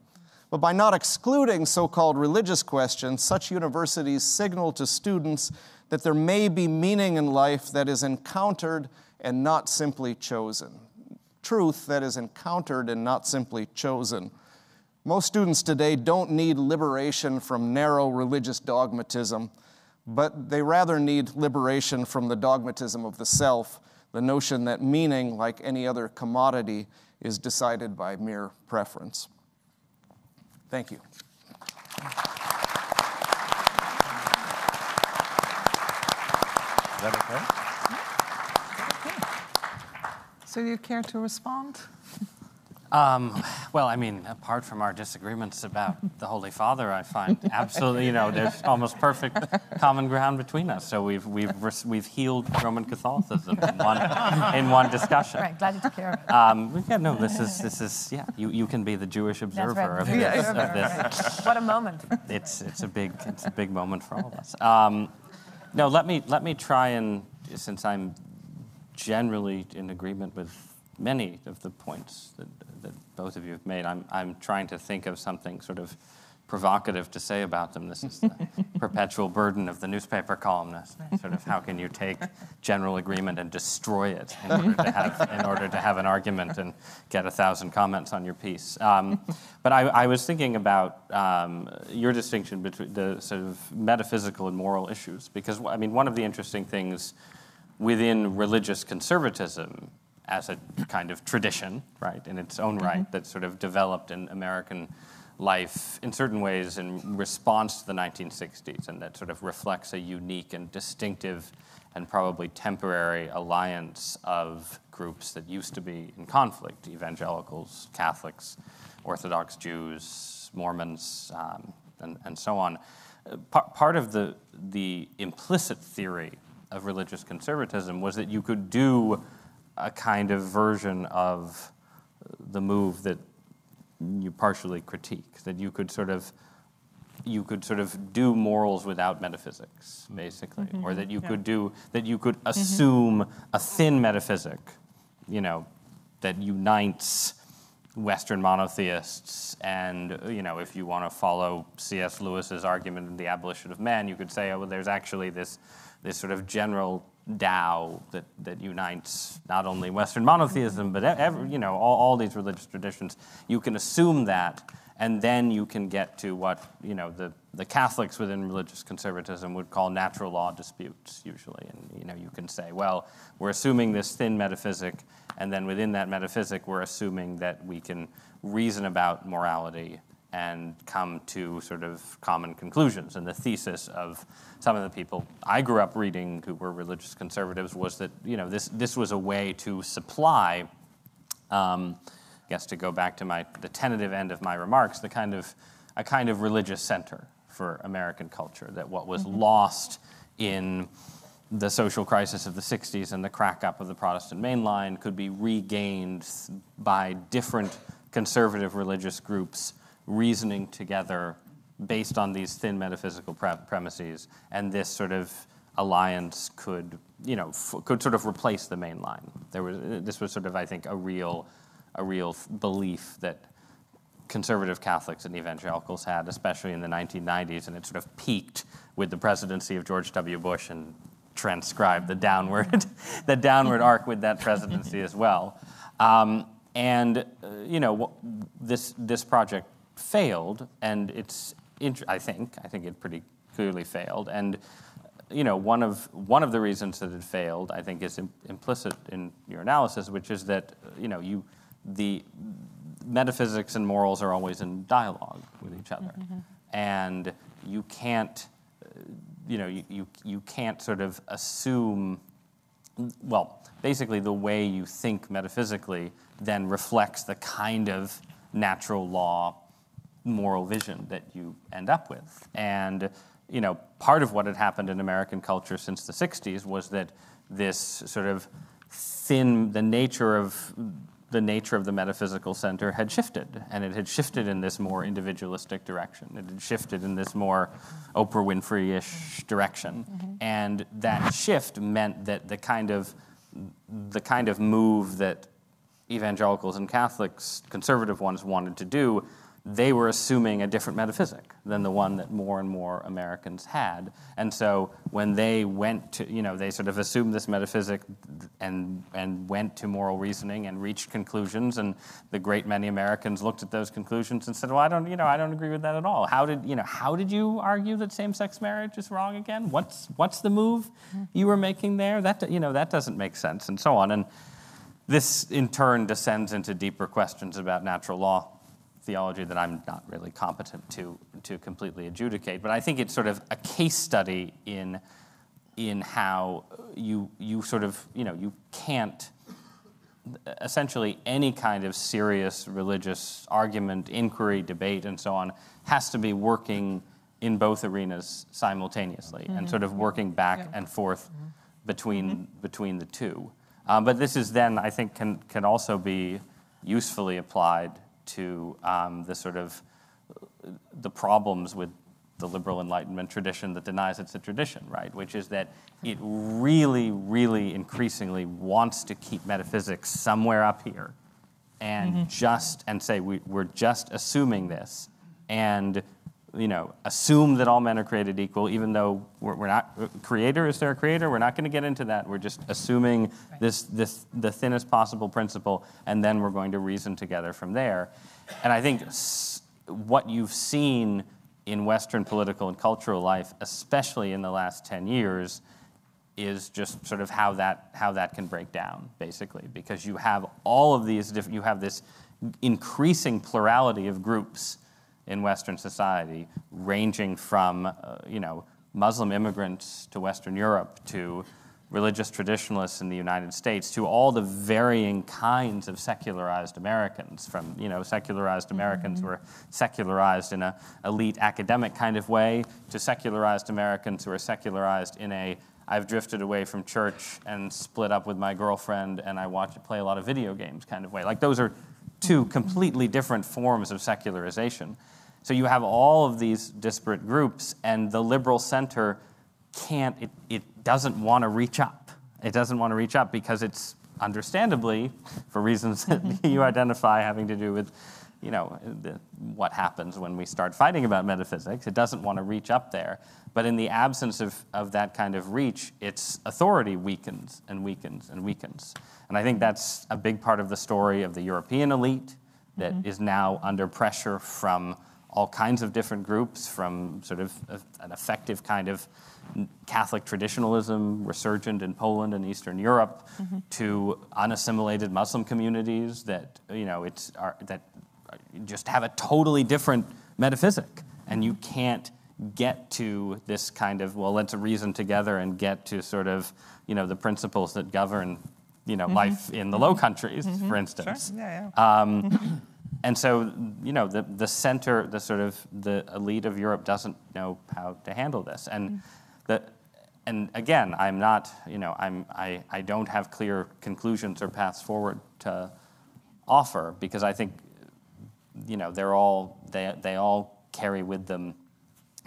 G: But by not excluding so called religious questions, such universities signal to students that there may be meaning in life that is encountered and not simply chosen. Truth that is encountered and not simply chosen. Most students today don't need liberation from narrow religious dogmatism, but they rather need liberation from the dogmatism of the self, the notion that meaning, like any other commodity, is decided by mere preference. Thank you.
B: Is that okay? So you care to respond?
C: Um, well, I mean, apart from our disagreements about the Holy Father, I find absolutely, you know, there's almost perfect common ground between us. So we've we've we've healed Roman Catholicism in one in one discussion.
E: Right, glad you took care of it.
C: Um, yeah, no, this is this is yeah. You, you can be the Jewish observer
E: right.
C: of, this,
E: yeah,
C: of this.
E: What a moment.
C: It's it's a big it's a big moment for all of us. Um, no, let me let me try and since I'm generally in agreement with many of the points that both of you have made, I'm I'm trying to think of something sort of provocative to say about them. This is the perpetual burden of the newspaper columnist. Sort of how can you take general agreement and destroy it in order to have, in order to have an argument and get a thousand comments on your piece? Um, but I, I, was thinking about um, your distinction between the sort of metaphysical and moral issues, because I mean, one of the interesting things within religious conservatism as a kind of tradition, right, in its own right, mm-hmm. that sort of developed in American life in certain ways in response to the 1960s, and that sort of reflects a unique and distinctive and probably temporary alliance of groups that used to be in conflict evangelicals, Catholics, Orthodox Jews, Mormons, um, and, and, so on. Part of the, the implicit theory of religious conservatism was that you could do a kind of version of the move that you partially critique that you could sort of you could sort of do morals without metaphysics basically mm-hmm. or that you yeah. could do that you could mm-hmm. assume mm-hmm. a thin metaphysic you know that unites western monotheists and you know if you want to follow cs lewis's argument in the abolition of man you could say oh well, there's actually this this sort of general Tao that, that unites not only Western monotheism, but every, you know, all, all these religious traditions. You can assume that, and then you can get to what you know, the, the Catholics within religious conservatism would call natural law disputes, usually. And you, know, you can say, well, we're assuming this thin metaphysic, and then within that metaphysic, we're assuming that we can reason about morality and come to sort of common conclusions. And the thesis of some of the people I grew up reading who were religious conservatives was that you know this this was a way to supply. Um, I guess to go back to my the tentative end of my remarks, the kind of a kind of religious center for American culture that what was mm-hmm. lost in the social crisis of the 60s and the crack up of the Protestant mainline could be regained by different conservative religious groups reasoning together based on these thin metaphysical pre- premises, and this sort of alliance could, you know, f- could sort of replace the main line. There was this was sort of, I think, a real, a real belief that conservative Catholics and evangelicals had, especially in the 1990s, and it sort of peaked with the presidency of George W. Bush and transcribed the downward, the downward arc with that presidency as well. Um, and uh, you know, this this project failed, and it's, I think, I think it pretty clearly failed. And you know, one of one of the reasons that it failed, I think, is Im- implicit in your analysis, which is that you know, you the metaphysics and morals are always in dialogue with each other, mm-hmm. and you can't, you know, you, you you can't sort of assume, well, basically the way you think metaphysically then reflects the kind of natural law moral vision that you end up with. And you know, part of what had happened in American culture since the 60s was that this sort of thin, the nature of the nature of the metaphysical center had shifted, and it had shifted in this more individualistic direction. It had shifted in this more Oprah Winfrey-ish direction, mm-hmm. and that shift meant that the kind of the kind of move that evangelicals and Catholics, conservative ones, wanted to do they were assuming a different metaphysic than the one that more and more Americans had. And so when they went to, you know, they sort of assumed this metaphysic and, and went to moral reasoning and reached conclusions. And the great many Americans looked at those conclusions and said, well, I don't, you know, I don't agree with that at all. How did, you know, how did you argue that same-sex marriage is wrong again? What's, what's the move you were making there? That, you know, that doesn't make sense and so on. And this in turn descends into deeper questions about natural law theology that I'm not really competent to, to completely adjudicate. But I think it's sort of a case study in, in how you, you sort of, you know, you can't essentially any kind of serious religious argument, inquiry, debate, and so on has to be working in both arenas simultaneously and mm-hmm. sort of working back and forth mm-hmm. between, mm-hmm. between the two. Um, but this is then, I think, can, can also be usefully applied to um, the sort of the problems with the liberal enlightenment tradition that denies it's a tradition, right? Which is that it really, really increasingly wants to keep metaphysics somewhere up here and just and say we, we're just assuming this and you know assume that all men are created equal even though we're, we're not creator is there a creator? We're not going to get into that. We're just assuming this this the thinnest possible principle and then we're going to reason together from there. And i think s- what you've seen in western political and cultural life especially in the last 10 years is just sort of how that how that can break down basically. Because you have all of these different you have this increasing plurality of groups in western society ranging from uh, you know muslim immigrants to western europe to religious traditionalists in the united states to all the varying kinds of secularized americans from you know secularized americans who are secularized in a elite academic kind of way to secularized americans who are secularized in a I've drifted away from church and split up with my girlfriend and I watch play a lot of video games kind of way. Like those are two completely different forms of secularization. So you have all of these disparate groups and the liberal center can't it, it doesn't want to reach up. It doesn't want to reach up because it's understandably for reasons that you identify having to do with you know, the, what happens when we start fighting about metaphysics. It doesn't want to reach up there. But in the absence of, of that kind of reach, its authority weakens and weakens and weakens. And I think that's a big part of the story of the European elite that mm-hmm. is now under pressure from all kinds of different groups, from sort of a, an effective kind of Catholic traditionalism resurgent in Poland and Eastern Europe, mm-hmm. to unassimilated Muslim communities that you know it's are, that just have a totally different metaphysic, and you can't get to this kind of well, let's reason together and get to sort of you know the principles that govern you know mm-hmm. life in the Low mm-hmm. Countries, for instance. sure.
B: Yeah, yeah.
C: Um, And so, you know, the, the center, the sort of the elite of Europe doesn't know how to handle this. And mm-hmm. the, and again, I'm not, you know, I'm, I, I don't have clear conclusions or paths forward to offer because I think, you know, they're all, they, they all carry with them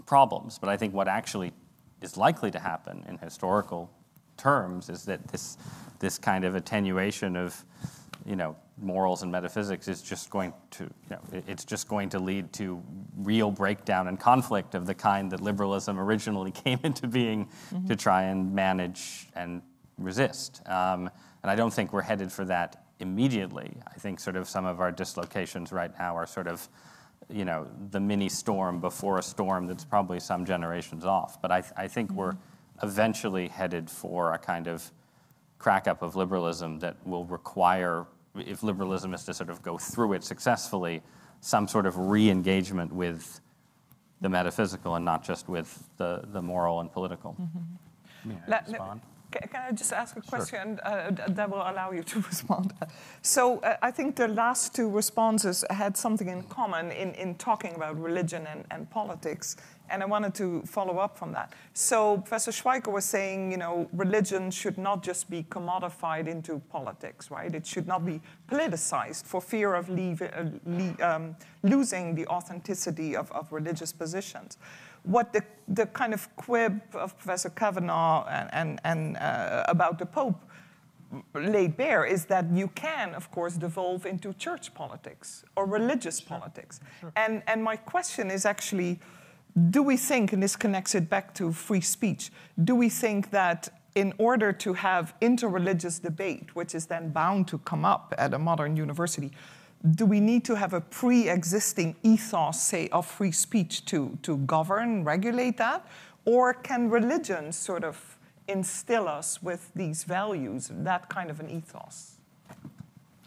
C: problems. But I think what actually is likely to happen in historical terms is that this, this kind of attenuation of, you know, morals and metaphysics is just going to, you know, it's just going to lead to real breakdown and conflict of the kind that liberalism originally came into being to try and manage and resist. Um, and I don't think we're headed for that immediately. I think sort of some of our dislocations right now are sort of, you know, the mini storm before a storm that's probably some generations off. But I, I think we're eventually headed for a kind of crack up of liberalism that will require, if liberalism is to sort of go through it successfully, some sort of re engagement with the metaphysical and not just with the, the moral and political.
F: Mm-hmm. I
B: Let- let-
F: respond?
B: Ca- Can I just ask a question uh, that will allow you to respond? So uh, I think the last two responses had something in common in, in talking about religion and, and politics, and I wanted to follow up from that. So Professor Schweiker was saying, you know, religion should not just be commodified into politics, right? It should not be politicized for fear of leave, uh, le- um, losing the authenticity of, of religious positions what the, the kind of quib of Professor Cavanaugh and, and, and uh, about the Pope laid bare is that you can, of course, devolve into church politics or religious politics. And, and my question is actually do we think, and this connects it back to free speech, do we think that in order to have interreligious debate, which is then bound to come up at a modern university, do we need to have a pre-existing ethos, say, of free speech to, to govern, regulate that? Or can religion sort of instill us with these values, that kind of an ethos?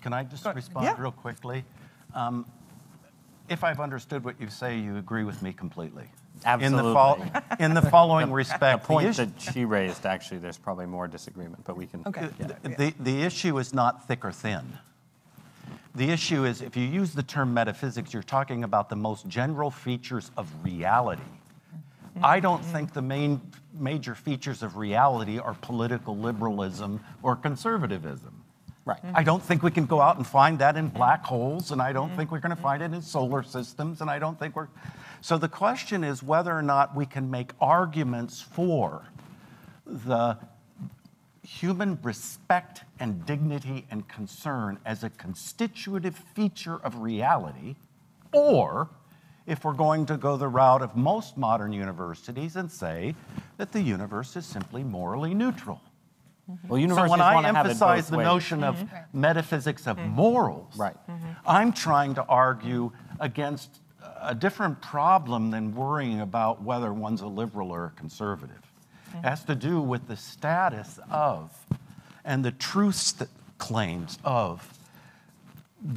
F: Can I just
B: Go-
F: respond
B: yeah.
F: real quickly? Um, If I've understood what you say, you agree with me completely.
C: Absolutely.
F: In the, fol- in the following respect,
C: The point
F: issue-
C: that she raised, actually, there's probably more disagreement, but we can.
B: Okay.
F: The, the issue is not thick or thin. The issue is if you use the term metaphysics, you're talking about the most general features of reality. Mm-hmm. I don't mm-hmm. think the main major features of reality are political liberalism or conservatism.
C: Right. Mm-hmm.
F: I don't think we can go out and find that in black holes, and I don't think we're going to find it in solar systems, and I don't think we're. So the question is whether or not we can make arguments for the human respect and dignity and concern as a constitutive feature of reality, or if we're going to go the route of most modern universities and say that the universe is simply morally neutral. Mm-hmm.
C: Well,
F: So when I
C: want to
F: emphasize the
C: ways.
F: notion of mm-hmm. metaphysics of mm-hmm. morals,
C: Right.
F: I'm trying to argue against a different problem than worrying about whether one's a liberal or a conservative. It has to do with the status of and the truth st- claims of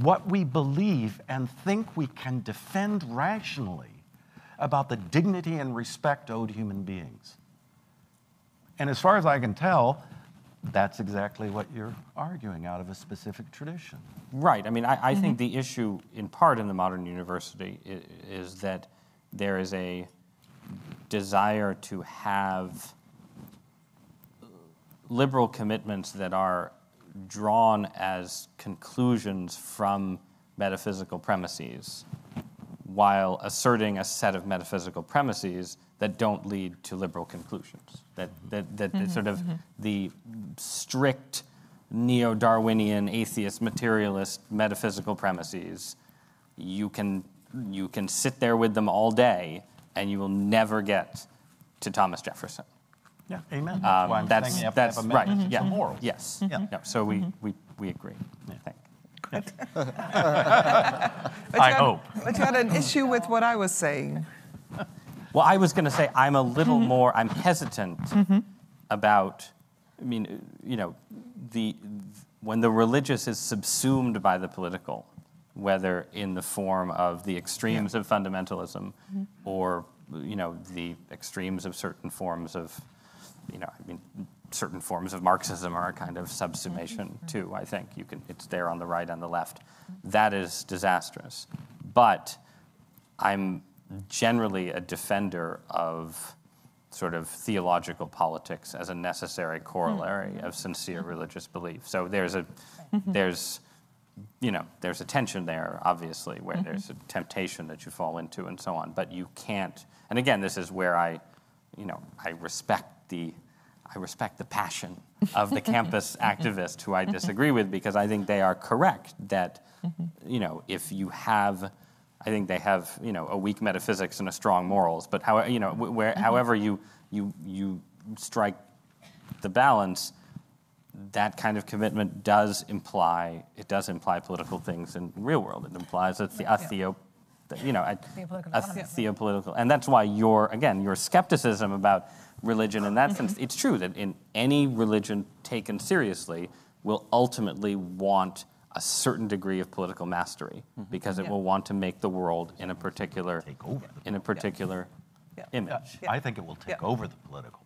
F: what we believe and think we can defend rationally about the dignity and respect owed human beings. And as far as I can tell, that's exactly what you're arguing out of a specific tradition.
C: Right. I mean, I, I think mm-hmm. the issue, in part, in the modern university is, is that there is a desire to have liberal commitments that are drawn as conclusions from metaphysical premises, while asserting a set of metaphysical premises that don't lead to liberal conclusions. That, that, that that sort of mm-hmm. the strict neo Darwinian, atheist, materialist metaphysical premises, you can, you can sit there with them all day and you will never get to Thomas Jefferson.
F: Yeah, amen. Um, that's why I'm
C: Um, that's
F: saying you have
C: that's
F: to have a
C: right.
F: metaphysics
C: Yeah.
F: of morals.
C: Yes.
F: Yeah.
C: No, so we, mm-hmm. we, we agree. I think.
F: I
B: had-
F: hope.
B: But you had an issue with what I was saying.
C: Well, I was going to say I'm a little mm-hmm. more, I'm hesitant mm-hmm. about, I mean, you know, the, when the religious is subsumed by the political, whether in the form of the extremes of fundamentalism or, you know, the extremes of certain forms of, you know, I mean, certain forms of Marxism are a kind of subsumation mm-hmm. too, I think. You can, it's there on the right and the left. That is disastrous. But I'm generally a defender of sort of theological politics as a necessary corollary mm-hmm. of sincere mm-hmm. religious belief. So there's a there's you know there's a tension there obviously where there's a temptation that you fall into and so on but you can't and again this is where I you know I respect the I respect the passion of the campus activist who I disagree with because I think they are correct that mm-hmm. you know if you have I think they have you know a weak metaphysics and a strong morals but how you know wh- where mm-hmm. however you you you strike the balance that kind of commitment does imply it does imply political things in the real world. It implies a, the, a theo you know a,
E: Theopolitical
C: a theopolitical and that's why your again your skepticism about religion in that sense it's true that in any religion taken seriously will ultimately want a certain degree of political mastery mm-hmm. because it
B: Yeah.
C: will want to make the world in a particular
F: Take over.
C: in a particular
B: Yeah.
C: image
F: I think it will take
B: Yeah.
F: over the political.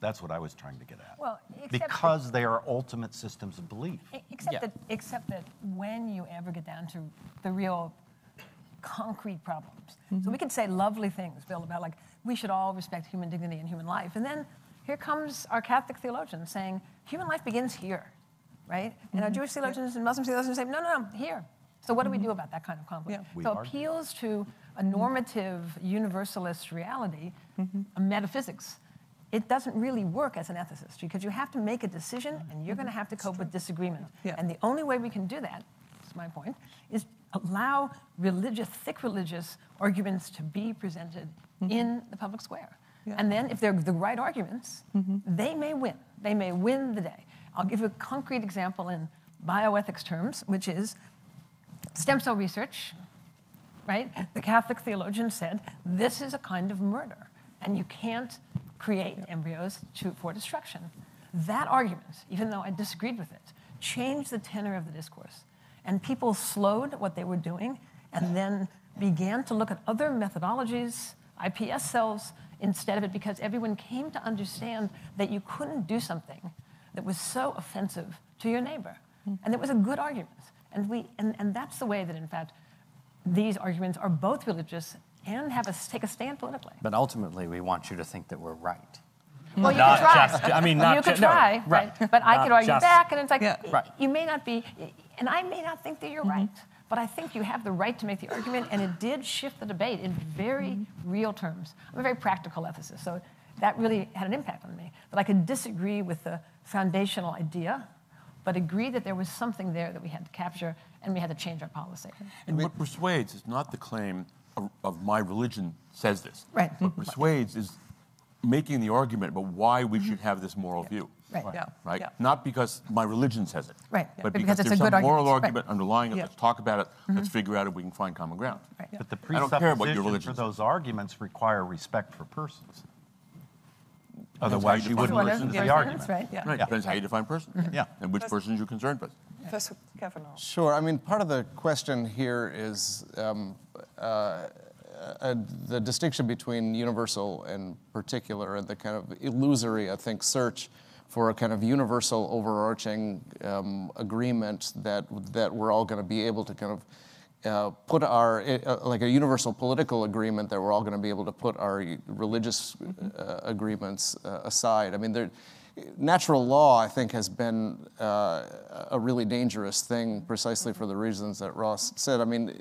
F: That's what I was trying to get at.
E: Well, except-
F: because they are ultimate systems of belief.
E: Except,
C: Yeah.
E: that, except that when you ever get down to the real concrete problems. So mm-hmm. we could say lovely things, Bill, about like we should all respect human dignity and human life. And then here comes our Catholic theologian saying human life begins here, right? And our mm-hmm. Jewish theologians and Muslim theologians say, no, no, no, here. So what do we do mm-hmm. about that kind of conflict?
B: Yeah.
E: So appeals to a mm-hmm. normative universalist reality, a metaphysics, it doesn't really work as an ethicist because you have to make a decision and you're going to have to cope with disagreement.
B: Yeah.
E: And the only way we can do that, is my point, is allow religious, thick religious arguments to be presented mm-hmm. in the public square.
B: Yeah.
E: And then if they're the right arguments, mm-hmm. they may win. They may win the day. I'll give you a concrete example in bioethics terms, which is stem cell research, right? The Catholic theologian said this is a kind of murder, and you can't create embryos to, for destruction. That argument, even though I disagreed with it, changed the tenor of the discourse. And people slowed what they were doing and then began to look at other methodologies, IPS cells, instead of it because everyone came to understand that you couldn't do something that was so offensive to your neighbor. Mm-hmm. And it was a good argument. And, we, and, and that's the way that, in fact, these arguments are both religious and have us take a stand politically.
C: But ultimately, we want you to think that we're right.
E: Well, you
C: Not
E: could try.
C: just- I mean, not
E: you could
C: ju- no,
E: try,
C: right.
E: But I
C: Not
E: could argue
C: just-
E: back, and it's like
B: Yeah.
C: Right.
E: you may not be, and I may not think that you're mm-hmm. right, but I think you have the right to make the argument, and it did shift the debate in very mm-hmm. real terms. I'm a very practical ethicist, so that really had an impact on me. That I could disagree with the foundational idea, but agree that there was something there that we had to capture, and we had to change our policy.
D: And what persuades is not the claim of, of my religion says this.
E: Right.
D: What persuades is making the argument about why we should have this moral view.
E: Right.
B: Yeah.
D: Right?
B: Yeah.
D: Not because my religion says it.
E: Right.
D: But
E: But
D: because,
E: because it's
D: there's
E: a good
D: some moral
E: argument. Right.
D: underlying it.
B: Yeah.
D: Let's talk about it. Let's figure out if we can find common ground.
E: Right.
F: But the
D: I don't care what your
F: presupposition
D: religion
F: for those arguments require respect for persons.
D: how
F: Otherwise,
D: you
F: you wouldn't listen to
E: the
F: the argument.
E: Right.
B: Yeah.
D: Right. Depends how you define person.
F: Yeah.
D: And which persons you're concerned with.
B: Professor Cavanaugh.
G: Sure. I mean, part of the question here is um, uh, uh, the distinction between universal and particular, and the kind of illusory, I think, search for a kind of universal, overarching um, agreement that that we're all going to be able to kind of. Uh, put our uh, like a universal political agreement that we're all going to be able to put our religious uh, agreements uh, aside. I mean, there, natural law, I think, has been uh, a really dangerous thing precisely for the reasons that Ross said. I mean,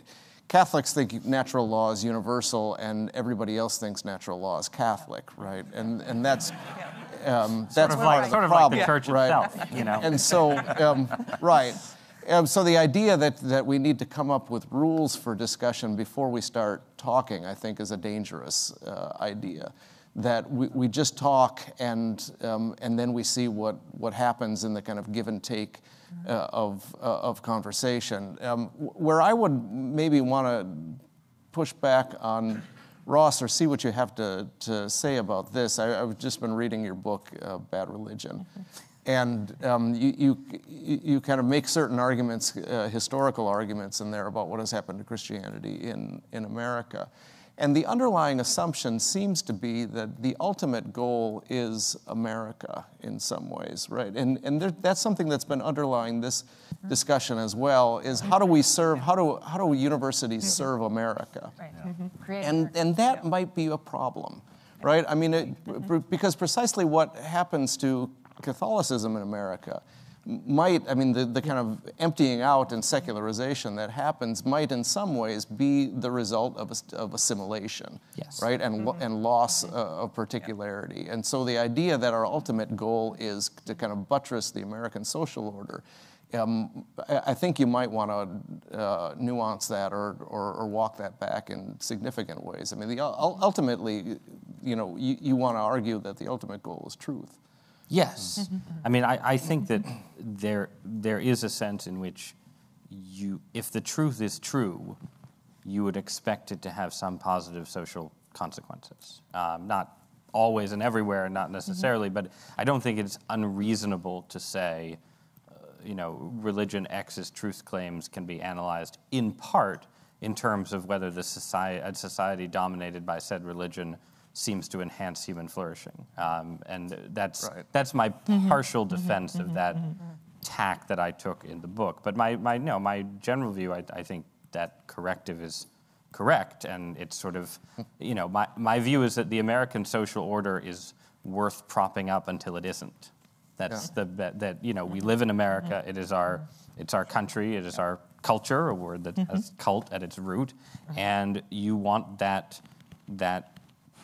G: Catholics think natural law is universal, and everybody else thinks natural law is Catholic, right? And and that's um, that's
C: Sort of
G: part
C: like,
G: of the
C: sort of like the church
G: right?
C: itself, you know.
G: And so, um, right. Um, so the idea that, that we need to come up with rules for discussion before we start talking, I think, is a dangerous uh, idea. That we, we just talk and, um, and then we see what, what happens in the kind of give and take uh, of, uh, of conversation. Um, where I would maybe want to push back on Ross or see what you have to, to say about this. I, I've just been reading your book, uh, Bad Religion. And um, you, you, you kind of make certain arguments, uh, historical arguments in there about what has happened to Christianity in, in America. And the underlying assumption seems to be that the ultimate goal is America in some ways, right? And, and there, that's something that's been underlying this discussion as well, is how do we serve, how do, how do universities serve America?
E: Right. Mm-hmm. Create
G: And, and that might be a problem, right? I mean, it, mm-hmm. because precisely what happens to Catholicism in America might, I mean, the, the kind of emptying out and secularization that happens might in some ways be the result of, a, of assimilation,
C: Yes.
G: right? And, lo- and loss uh, of particularity. And so the idea that our ultimate goal is to kind of buttress the American social order um, I I think you might want to uh, nuance that or, or, or walk that back in significant ways. I mean, the, ultimately, you know, you, you want to argue that the ultimate goal is truth.
C: Yes. I mean, I, I think that there, there is a sense in which you, if the truth is true, you would expect it to have some positive social consequences. Um, not always and everywhere, not necessarily, but I don't think it's unreasonable to say, uh, you know, religion X's truth claims can be analyzed in part in terms of whether the society, a society dominated by said religion seems to enhance human flourishing. Um, and that's,
G: Right.
C: that's my mm-hmm. partial mm-hmm. defense of mm-hmm. that tack that I took in the book. But my, my, no, my general view, I, I think that corrective is correct. And it's sort of, hmm. you know, my, my view is that the American social order is worth propping up until it isn't. That's the that, that you know we live in America. It is our it's our country. It is our culture, a word that has cult at its root, and you want that that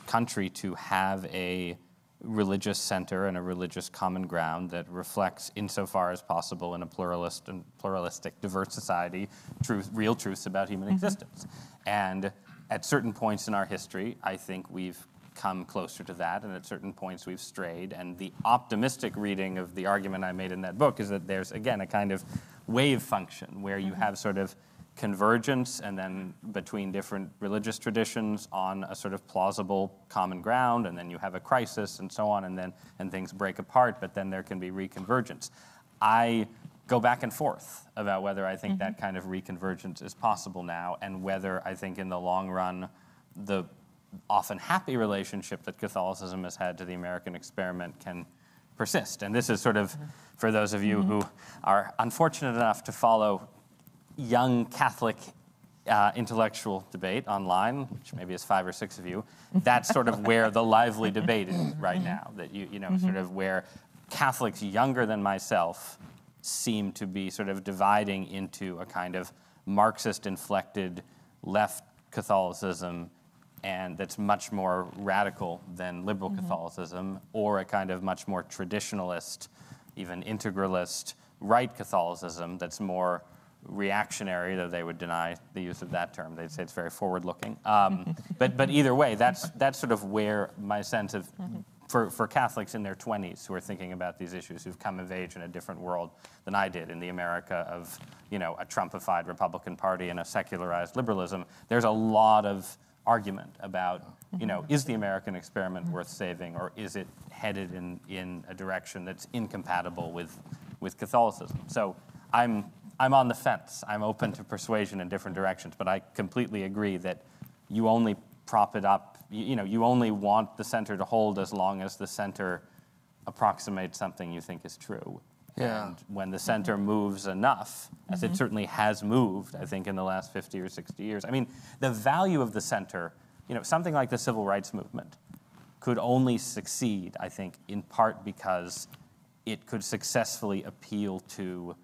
C: country to have a religious center and a religious common ground that reflects, insofar as possible, in a pluralist and pluralistic, diverse society, truth, real truths about human mm-hmm. existence. And at certain points in our history, I think we've come closer to that, and at certain points we've strayed. And the optimistic reading of the argument I made in that book is that there's, again, a kind of wave function where you mm-hmm. have sort of convergence and then between different religious traditions on a sort of plausible common ground and then you have a crisis and so on and then and things break apart but then there can be reconvergence. I go back and forth about whether I think that mm-hmm. kind of reconvergence is possible now and whether I think in the long run the often happy relationship that Catholicism has had to the American experiment can persist. And this is sort of mm-hmm. for those of you mm-hmm. who are unfortunate enough to follow young Catholic uh, intellectual debate online, which maybe is five or six of you, that's sort of where the lively debate is right now. That you, you know, sort of where Catholics younger than myself seem to be sort of dividing into a kind of Marxist inflected left Catholicism and that's much more radical than liberal Catholicism, or a kind of much more traditionalist, even integralist right Catholicism that's more reactionary, though they would deny the use of that term. They'd say it's very forward looking. Um, but, but either way, that's, that's sort of where my sense of, for, for Catholics in their 20s who are thinking about these issues, who've come of age in a different world than I did in the America of, you know, a Trumpified Republican Party and a secularized liberalism, there's a lot of argument about, you know, is the American experiment worth saving or is it headed in, in a direction that's incompatible with, with Catholicism? So I'm, I'm on the fence. I'm open to persuasion in different directions, but I completely agree that you only prop it up, you, you know, you only want the center to hold as long as the center approximates something you think is true.
G: Yeah.
C: And when the center moves enough, as it mm-hmm. certainly has moved, I think, in the last 50 or 60 years, I mean, the value of the center, you know, something like the civil rights movement could only succeed, I think, in part because it could successfully appeal to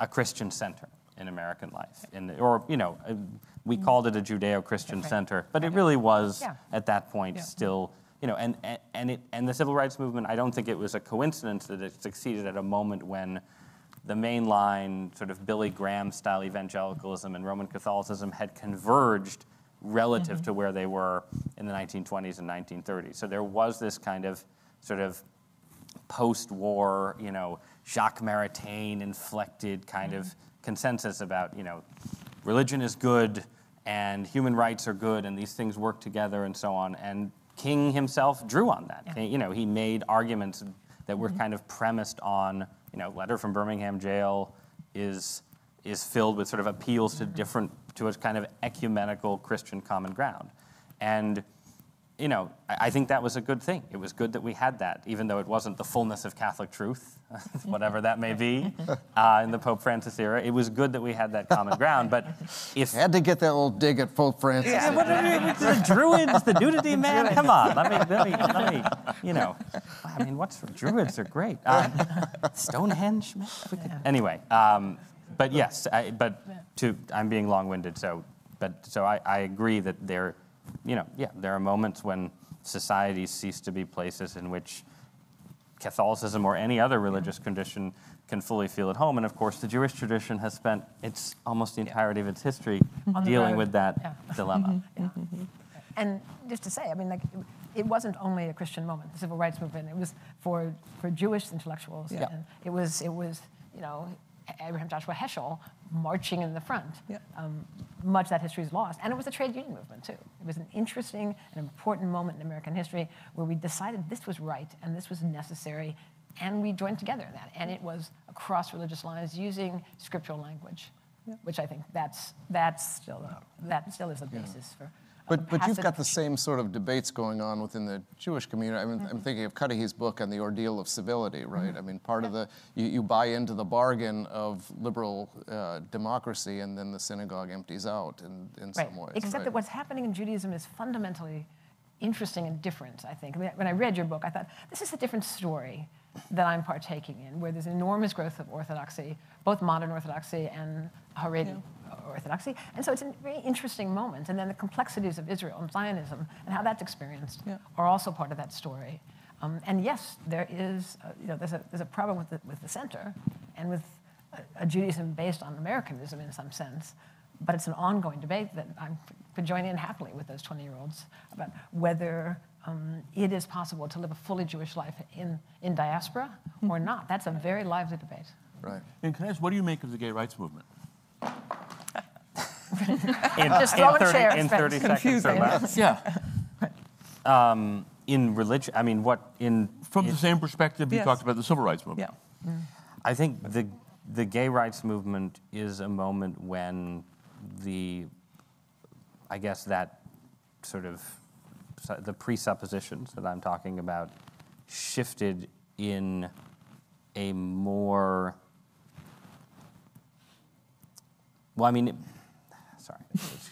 C: a Christian center in American life. In the, or, you know, we mm-hmm. called it a Judeo Christian
E: Right.
C: center, but it really was,
E: Yeah.
C: at that point,
E: Yeah.
C: still you know, and, and- and, it, and the civil rights movement, I don't think it was a coincidence that it succeeded at a moment when the mainline sort of Billy Graham style evangelicalism and Roman Catholicism had converged relative mm-hmm. to where they were in the 1920s and 1930s. So there was this kind of sort of post-war, you know, Jacques Maritain inflected kind of mm-hmm. consensus about, you know, religion is good and human rights are good and these things work together and so on. And King himself drew on that.
E: Yeah.
C: You know, he made arguments that were mm-hmm. kind of premised on, you know, letter from Birmingham jail is is filled with sort of appeals to mm-hmm. different to a kind of ecumenical Christian common ground. And you know, I, I think that was a good thing. It was good that we had that, even though it wasn't the fullness of Catholic truth, whatever that may be, uh, in the Pope Francis era. It was good that we had that common ground. But if
G: Had to get that little dig at Pope Francis.
C: yeah, what are we- the Druids, the nudity man. Come on, let me, let me, let me, you know. I mean, what's Druids are great. Um, Stonehenge, man, could- Anyway, um, but yes, I, but to I'm being long-winded, so but so I, I agree that there, you know, yeah, there are moments when societies cease to be places in which Catholicism or any other religious condition can fully feel at home. And of course, the Jewish tradition has spent its almost the entirety of its history
E: On the
C: dealing with that
E: Yeah.
C: dilemma. Mm-hmm.
E: And just to say, I mean, like, it wasn't only a Christian moment, the civil rights movement. It was for, for Jewish intellectuals.
C: Yeah.
E: And it was, it was, you know, Abraham Joshua Heschel marching in the front.
B: Yeah.
E: Um, much of that history is lost. And it was a trade union movement, too. It was an interesting and important moment in American history where we decided this was right and this was necessary, and we joined together in that. And it was across religious lines using scriptural language, which I think that's, that's still, that still is the basis for.
G: But, but you've got the same sort of debates going on within the Jewish community. I mean, I'm thinking of Cuddihy's book on the ordeal of civility, right? I mean, part of the, you, you buy into the bargain of liberal uh, democracy and then the synagogue empties out in, in
E: Right.
G: some ways.
E: Except
G: right?
E: that what's happening in Judaism is fundamentally interesting and different, I think. I mean, when I read your book, I thought, this is a different story that I'm partaking in, where there's enormous growth of orthodoxy, both modern orthodoxy and Haredi orthodoxy. And so it's a very interesting moment. And then the complexities of Israel and Zionism and how that's experienced
B: Yeah.
E: are also part of that story. Um, and yes, there is, uh, you know, there's a, there's a problem with the, with the center and with a, a Judaism based on Americanism in some sense. But it's an ongoing debate that I could join in happily with those 20 year olds about whether um, it is possible to live a fully Jewish life in, in diaspora or not. That's a very lively debate.
G: Right.
D: And can I ask, what do you make of the gay rights movement?
C: In,
E: Just
C: in 30,
E: chair,
C: in 30 seconds or less.
D: Yeah.
C: Um, in religion, I mean, what in
D: From the same perspective you
B: Yes.
D: talked about the civil rights movement.
B: Yeah.
C: I think the the gay rights movement is a moment when the, I guess that sort of the presuppositions that I'm talking about shifted in a more well, I mean, it, sorry, it's,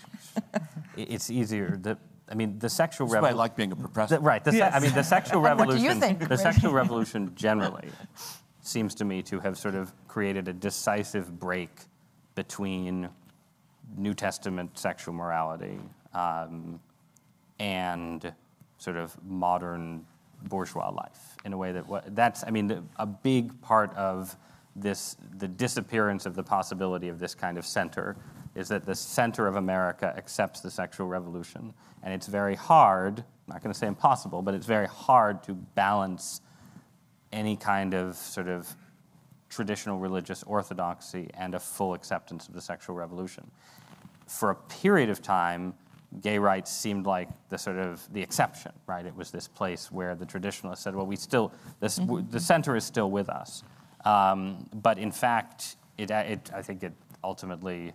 C: it's easier. The, I mean, the sexual
D: That's why I like being a professor.
C: right. The, se- I mean, the sexual revolution.
E: What do
C: revolution.
E: you think,
C: The sexual revolution generally seems to me to have sort of created a decisive break between New Testament sexual morality um, and sort of modern bourgeois life in a way that wa- that's I mean the, a big part of this the disappearance of the possibility of this kind of center is that the center of America accepts the sexual revolution and it's very hard I'm not going to say impossible but it's very hard to balance any kind of sort of traditional religious orthodoxy and a full acceptance of the sexual revolution. For a period of time, gay rights seemed like the sort of the exception, right? It was this place where the traditionalists said, well, we still, this, w the center is still with us. Um, but in fact, it, it, I think it ultimately,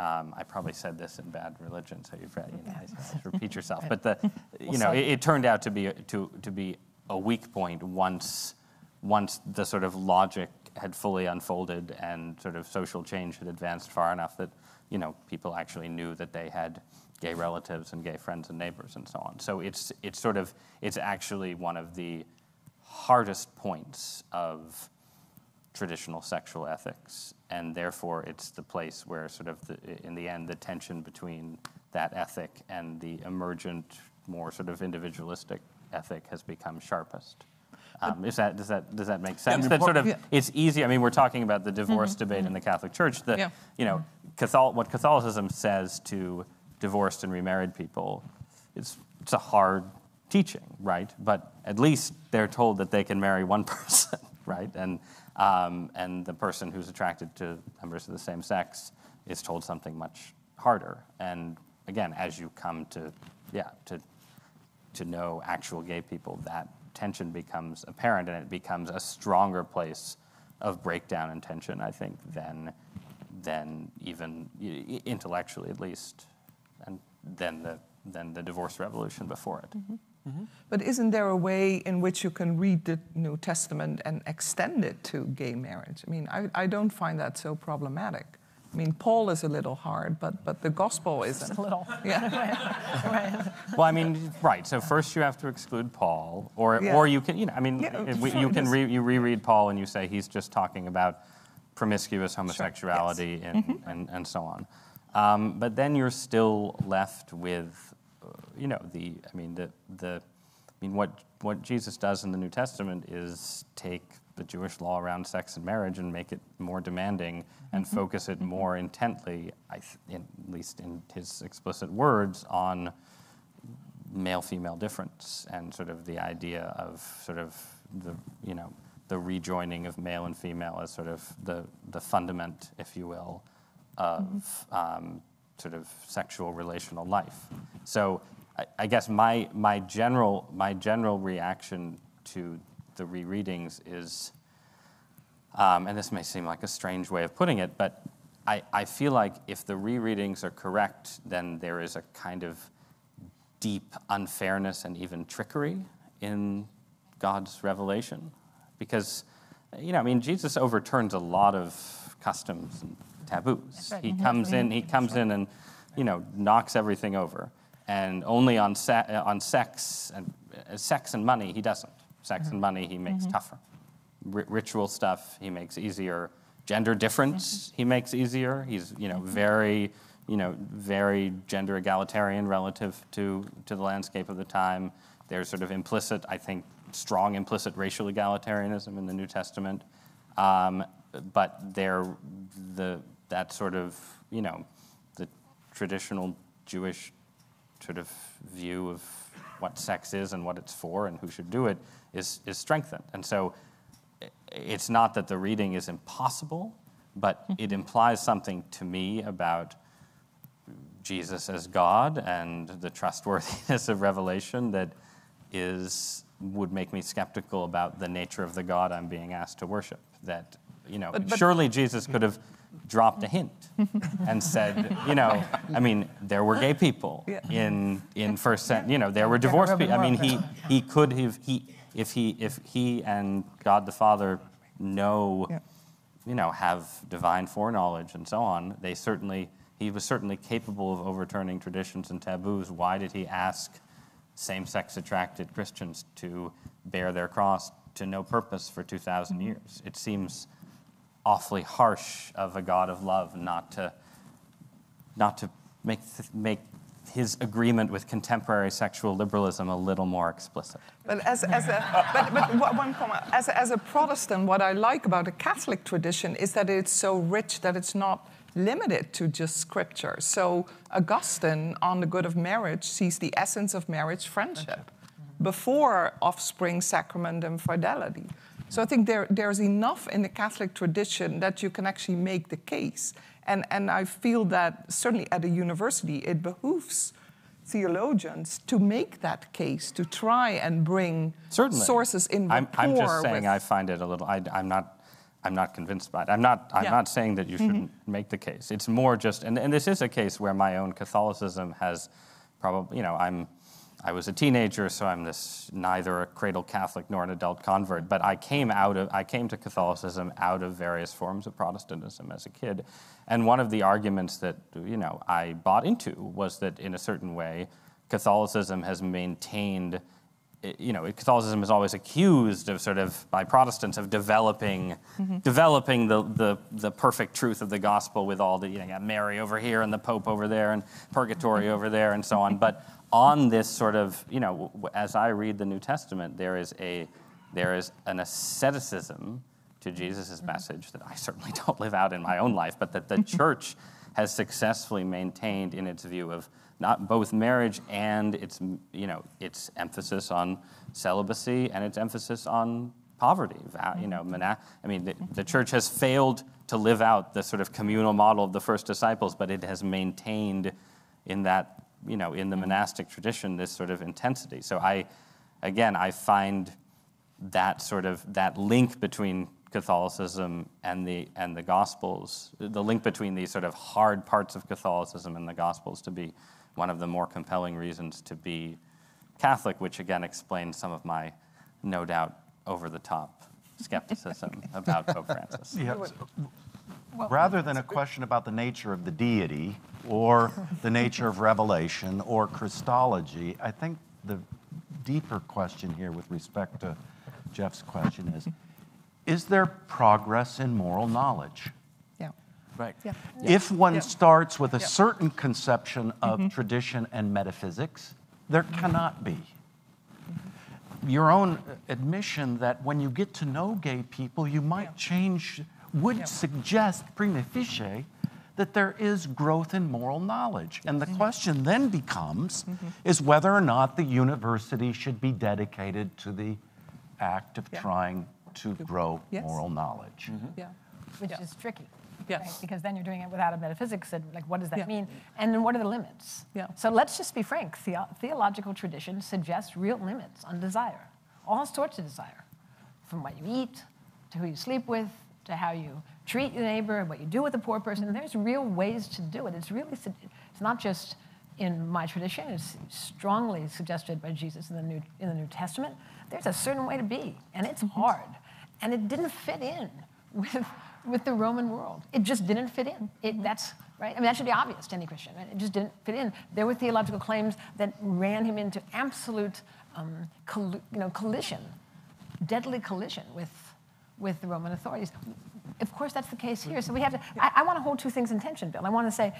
C: um, I probably said this in bad religion, so you've, you know, I- I repeat yourself. But the, you know, it, it turned out to be a- to, to be a weak point once once the sort of logic had fully unfolded and sort of social change had advanced far enough that you know people actually knew that they had gay relatives and gay friends and neighbors and so on. So it's it's sort of it's actually one of the hardest points of traditional sexual ethics, and therefore it's the place where sort of the, in the end the tension between that ethic and the emergent, more sort of individualistic ethic has become sharpest. Um, is that, does, that, does that make sense?
D: mean,
C: that sort of,
B: Yeah.
C: it's easy. I mean, we're talking about the divorce debate in the Catholic Church. The,
B: Yeah.
C: you know, Catholic, what Catholicism says to divorced and remarried people, it's, it's a hard teaching, right? But at least they're told that they can marry one person, right? And, Um, and the person who's attracted to members of the same sex is told something much harder. And again, as you come to, yeah, to to know actual gay people, that tension becomes apparent and it becomes a stronger place of breakdown and tension, I think, than, than even intellectually at least, and than the, than the divorce revolution before it. Mm-hmm.
B: But isn't there a way in which you can read the New Testament and extend it to gay marriage? I mean, I, I don't find that so problematic. I mean, Paul is a little hard, but, but the gospel isn't.
E: a little.
B: Yeah.
C: Well, I mean, right. So first you have to exclude Paul, or
B: Yeah.
C: or you can, you know, I mean,
B: Yeah,
C: if we-
B: sure,
C: you can
B: just-
C: re, you reread Paul and you say he's just talking about promiscuous homosexuality and, and and so on. Um, but then you're still left with, you know, the I mean the the I mean what what Jesus does in the New Testament is take the Jewish law around sex and marriage and make it more demanding and focus it more intently, I th- in, at least in his explicit words, on male-female difference and sort of the idea of sort of the you know the rejoining of male and female as sort of the the fundament, if you will, of um, sort of sexual relational life. So I, I guess my my general my general reaction to the rereadings is, um, and this may seem like a strange way of putting it, but I, I feel like if the rereadings are correct, then there is a kind of deep unfairness and even trickery in God's revelation. Because, you know, I mean, Jesus overturns a lot of customs and taboos.
E: right.
C: He
E: Mhm.
C: comes in, he comes in and, you know, knocks everything over. And only on, se- uh, on sex and uh, sex and money, he doesn't. Sex and money, he makes tougher. Ri- ritual stuff, he makes easier. Gender difference, he makes easier. He's, you know, very, you know, very gender egalitarian relative to, to the landscape of the time. There's sort of implicit, I think, strong implicit racial egalitarianism in the New Testament. Um, but there, the, that sort of, you know, the traditional Jewish sort of view of what sex is and what it's for and who should do it is, is strengthened. And so it's not that the reading is impossible, but hmm. it implies something to me about Jesus as God and the trustworthiness of revelation that is would make me skeptical about the nature of the God I'm being asked to worship. That you know,
B: But- but-
C: surely Jesus could have dropped a hint and said, you know, I mean, there were gay people
B: Yeah.
C: in in first cent, you know, there were divorced people. I mean, he he could have he if he if he and God the Father know,
B: Yeah.
C: you know, have divine foreknowledge and so on, they certainly he was certainly capable of overturning traditions and taboos. Why did he ask same-sex attracted Christians to bear their cross to no purpose for 2,000
B: Mm-hmm.
C: years? It seems awfully harsh of a God of love not to not to make make his agreement with contemporary sexual liberalism a little more explicit.
B: But as, as a but, but one- comment. As, a- as a Protestant, what I like about the Catholic tradition is that it's so rich that it's not limited to just scripture. So Augustine on the good of marriage sees the essence of marriage friendship before offspring, sacrament, and fidelity. So I think there, there's enough in the Catholic tradition that you can actually make the case. And, and I feel that certainly at a university, it behooves theologians to make that case, to try and bring
C: Certainly.
B: sources in rapport
C: I'm, I'm just saying
B: with,
C: I find it a little. I, am not. I'm not convinced by it. I'm not. I'm
B: Yeah.
C: not saying that you mm-hmm. shouldn't make the case. It's more just, and, and this is a case where my own Catholicism has probably. You know, I'm. I was a teenager, so I'm this neither a cradle Catholic nor an adult convert. But I came out of. I came to Catholicism out of various forms of Protestantism as a kid, and one of the arguments that you know I bought into was that in a certain way, Catholicism has maintained you know, Catholicism is always accused of sort of by Protestants of developing, mm-hmm. developing the, the the perfect truth of the gospel with all the you know, you got Mary over here and the Pope over there and purgatory over there and so on. But on this sort of you know, as I read the New Testament, there is a there is an asceticism to Jesus' mm-hmm. message that I certainly don't live out in my own life, but that the mm-hmm. church has successfully maintained in its view of not both marriage and its you know its emphasis on celibacy and its emphasis on poverty. You know, mm-hmm. I mean, the, the church has failed to live out the sort of communal model of the first disciples, but it has maintained in that you know in the monastic tradition this sort of intensity. So I, again, I find that sort of that link between Catholicism and the and the Gospels, the link between these sort of hard parts of Catholicism and the Gospels, to be one of the more compelling reasons to be Catholic, which again explains some of my, no doubt, over the top skepticism about Pope Francis.
F: Yeah, so- Rather than a question about the nature of the deity or the nature of revelation or Christology, I think the deeper question here with respect to Jeff's question is Is there progress in moral knowledge?
B: yeah.
D: Right.
B: Yeah.
F: If one
B: Yeah.
F: starts with a
B: Yeah.
F: certain conception of mm-hmm. tradition and metaphysics, there mm-hmm. cannot be. Mm-hmm. Your own admission that when you get to know gay people, you might change, would
B: Yeah.
F: suggest prima facie that there is growth in moral knowledge. And the question then becomes mm-hmm. is whether or not the university should be dedicated to the act of
B: Yeah.
F: trying to grow
B: Yes.
F: moral knowledge. Mm-hmm.
B: Yeah.
E: which
B: Yeah.
E: is tricky.
B: Yes.
E: right? Because then you're doing it without a metaphysics, and like, what does that
B: Yeah.
E: mean? And then what are the limits?
B: Yeah.
E: So let's just be frank. Theo- theological tradition suggests real limits on desire, all sorts of desire, from what you eat to who you sleep with to how you treat your neighbor and what you do with a poor person. And there's real ways to do it. It's really, it's not just in my tradition. It's strongly suggested by Jesus in the New in the New Testament. There's a certain way to be, and it's hard, and it didn't fit in with with the Roman world. It just didn't fit in. It, that's right. I mean, that should be obvious to any Christian. Right? It just didn't fit in. There were theological claims that ran him into absolute, um, you know, collision, deadly collision with with the Roman authorities. Of course, that's the case here. So we have to. I, I want to hold two things in tension, Bill. I want to say,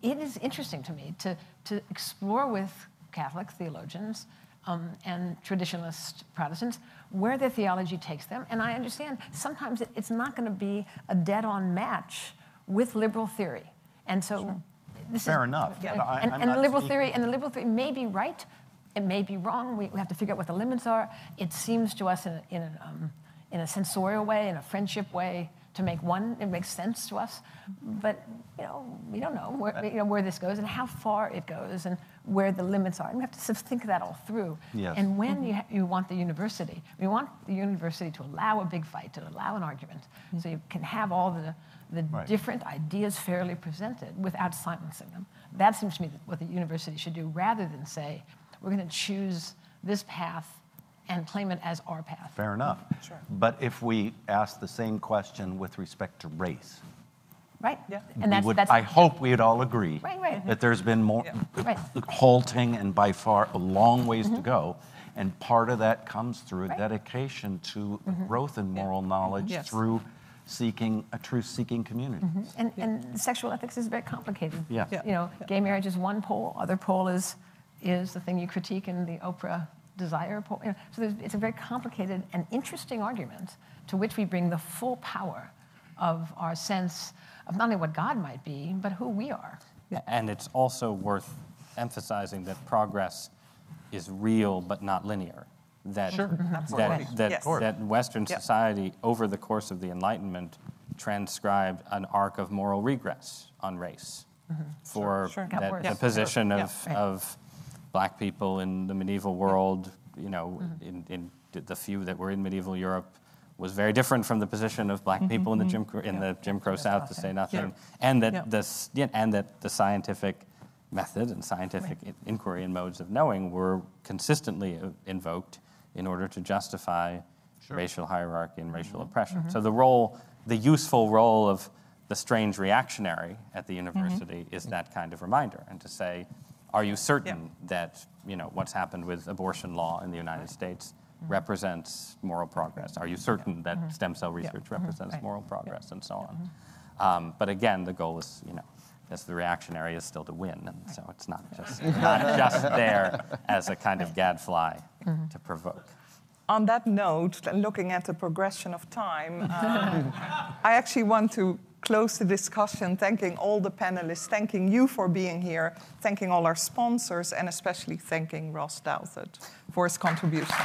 E: it is interesting to me to to explore with Catholic theologians um, and traditionalist Protestants where their theology takes them. And I understand sometimes it, it's not going to be a dead-on match with liberal theory. And so, this
F: Fair
E: is,
F: enough.
E: Yeah. And,
F: I'm
E: and the liberal
F: speaking-
E: theory and the liberal theory may be right. It may be wrong. We, we have to figure out what the limits are. It seems to us in in, a, um, in a sensorial way, in a friendship way, to make one, it makes sense to us, but you know, we don't know where, you know, where this goes and how far it goes and where the limits are. And we have to sort of think that all through.
F: Yes.
E: And when mm-hmm. you, ha- you want the university, we want the university to allow a big fight, to allow an argument, so you can have all the, the
F: Right.
E: different ideas fairly presented without silencing them. That seems to me what the university should do, rather than say, we're going to choose this path and claim it as our path.
F: Fair enough. Sure. But if we ask the same question with respect to race,
E: Right?
B: Yeah.
E: And that's,
F: would,
E: that's
F: I hope we'd all agree
E: Right, right.
F: that there's been more
E: Right.
F: halting and by far a long ways to mm-hmm. go. And part of that comes through a
E: Right.
F: dedication to mm-hmm. growth in moral knowledge
B: Yes.
F: through seeking a truth-seeking community. Mm-hmm.
E: And, and sexual ethics is very complicated.
F: Yeah.
B: Yeah.
E: You know, gay marriage is one pole, other pole is, is the thing you critique in the Oprah desire pole. You know, so it's a very complicated and interesting argument to which we bring the full power of our sense of not only what God might be, but who we are.
C: And it's also worth emphasizing that progress is real but not linear. That,
B: Absolutely. Mm-hmm.
C: that, that,
B: Yes.
C: that Western
B: Yeah.
C: society, over the course of the Enlightenment, transcribed an arc of moral regress on race for
B: Sure.
E: Got
C: that, the
E: Yeah.
C: position
B: Yeah.
C: of,
E: Right.
C: of black people in the medieval world, you know,
E: Mm-hmm.
C: in, in the few that were in medieval Europe, was very different from the position of black mm-hmm, people in the mm-hmm. Jim Crow, in the Jim Crow South, to say nothing, and that this yeah, and that the scientific method and scientific i- inquiry and modes of knowing were consistently uh, invoked in order to justify racial hierarchy and racial mm-hmm. oppression. So the role, the useful role of the strange reactionary at the university is that kind of reminder, and to say, are you certain that you know what's happened with abortion law in the United States mm-hmm. represents moral progress? Are you certain that mm-hmm. stem cell research mm-hmm. represents
E: Right.
C: moral progress, and so on? Um, but again, the goal is, you know, as the reactionary is still to win, and so it's not just not just there as a kind of gadfly to provoke.
B: On that note, and looking at the progression of time, um, I actually want to close the discussion thanking all the panelists, thanking you for being here, thanking all our sponsors, and especially thanking Ross Douthat for his contribution.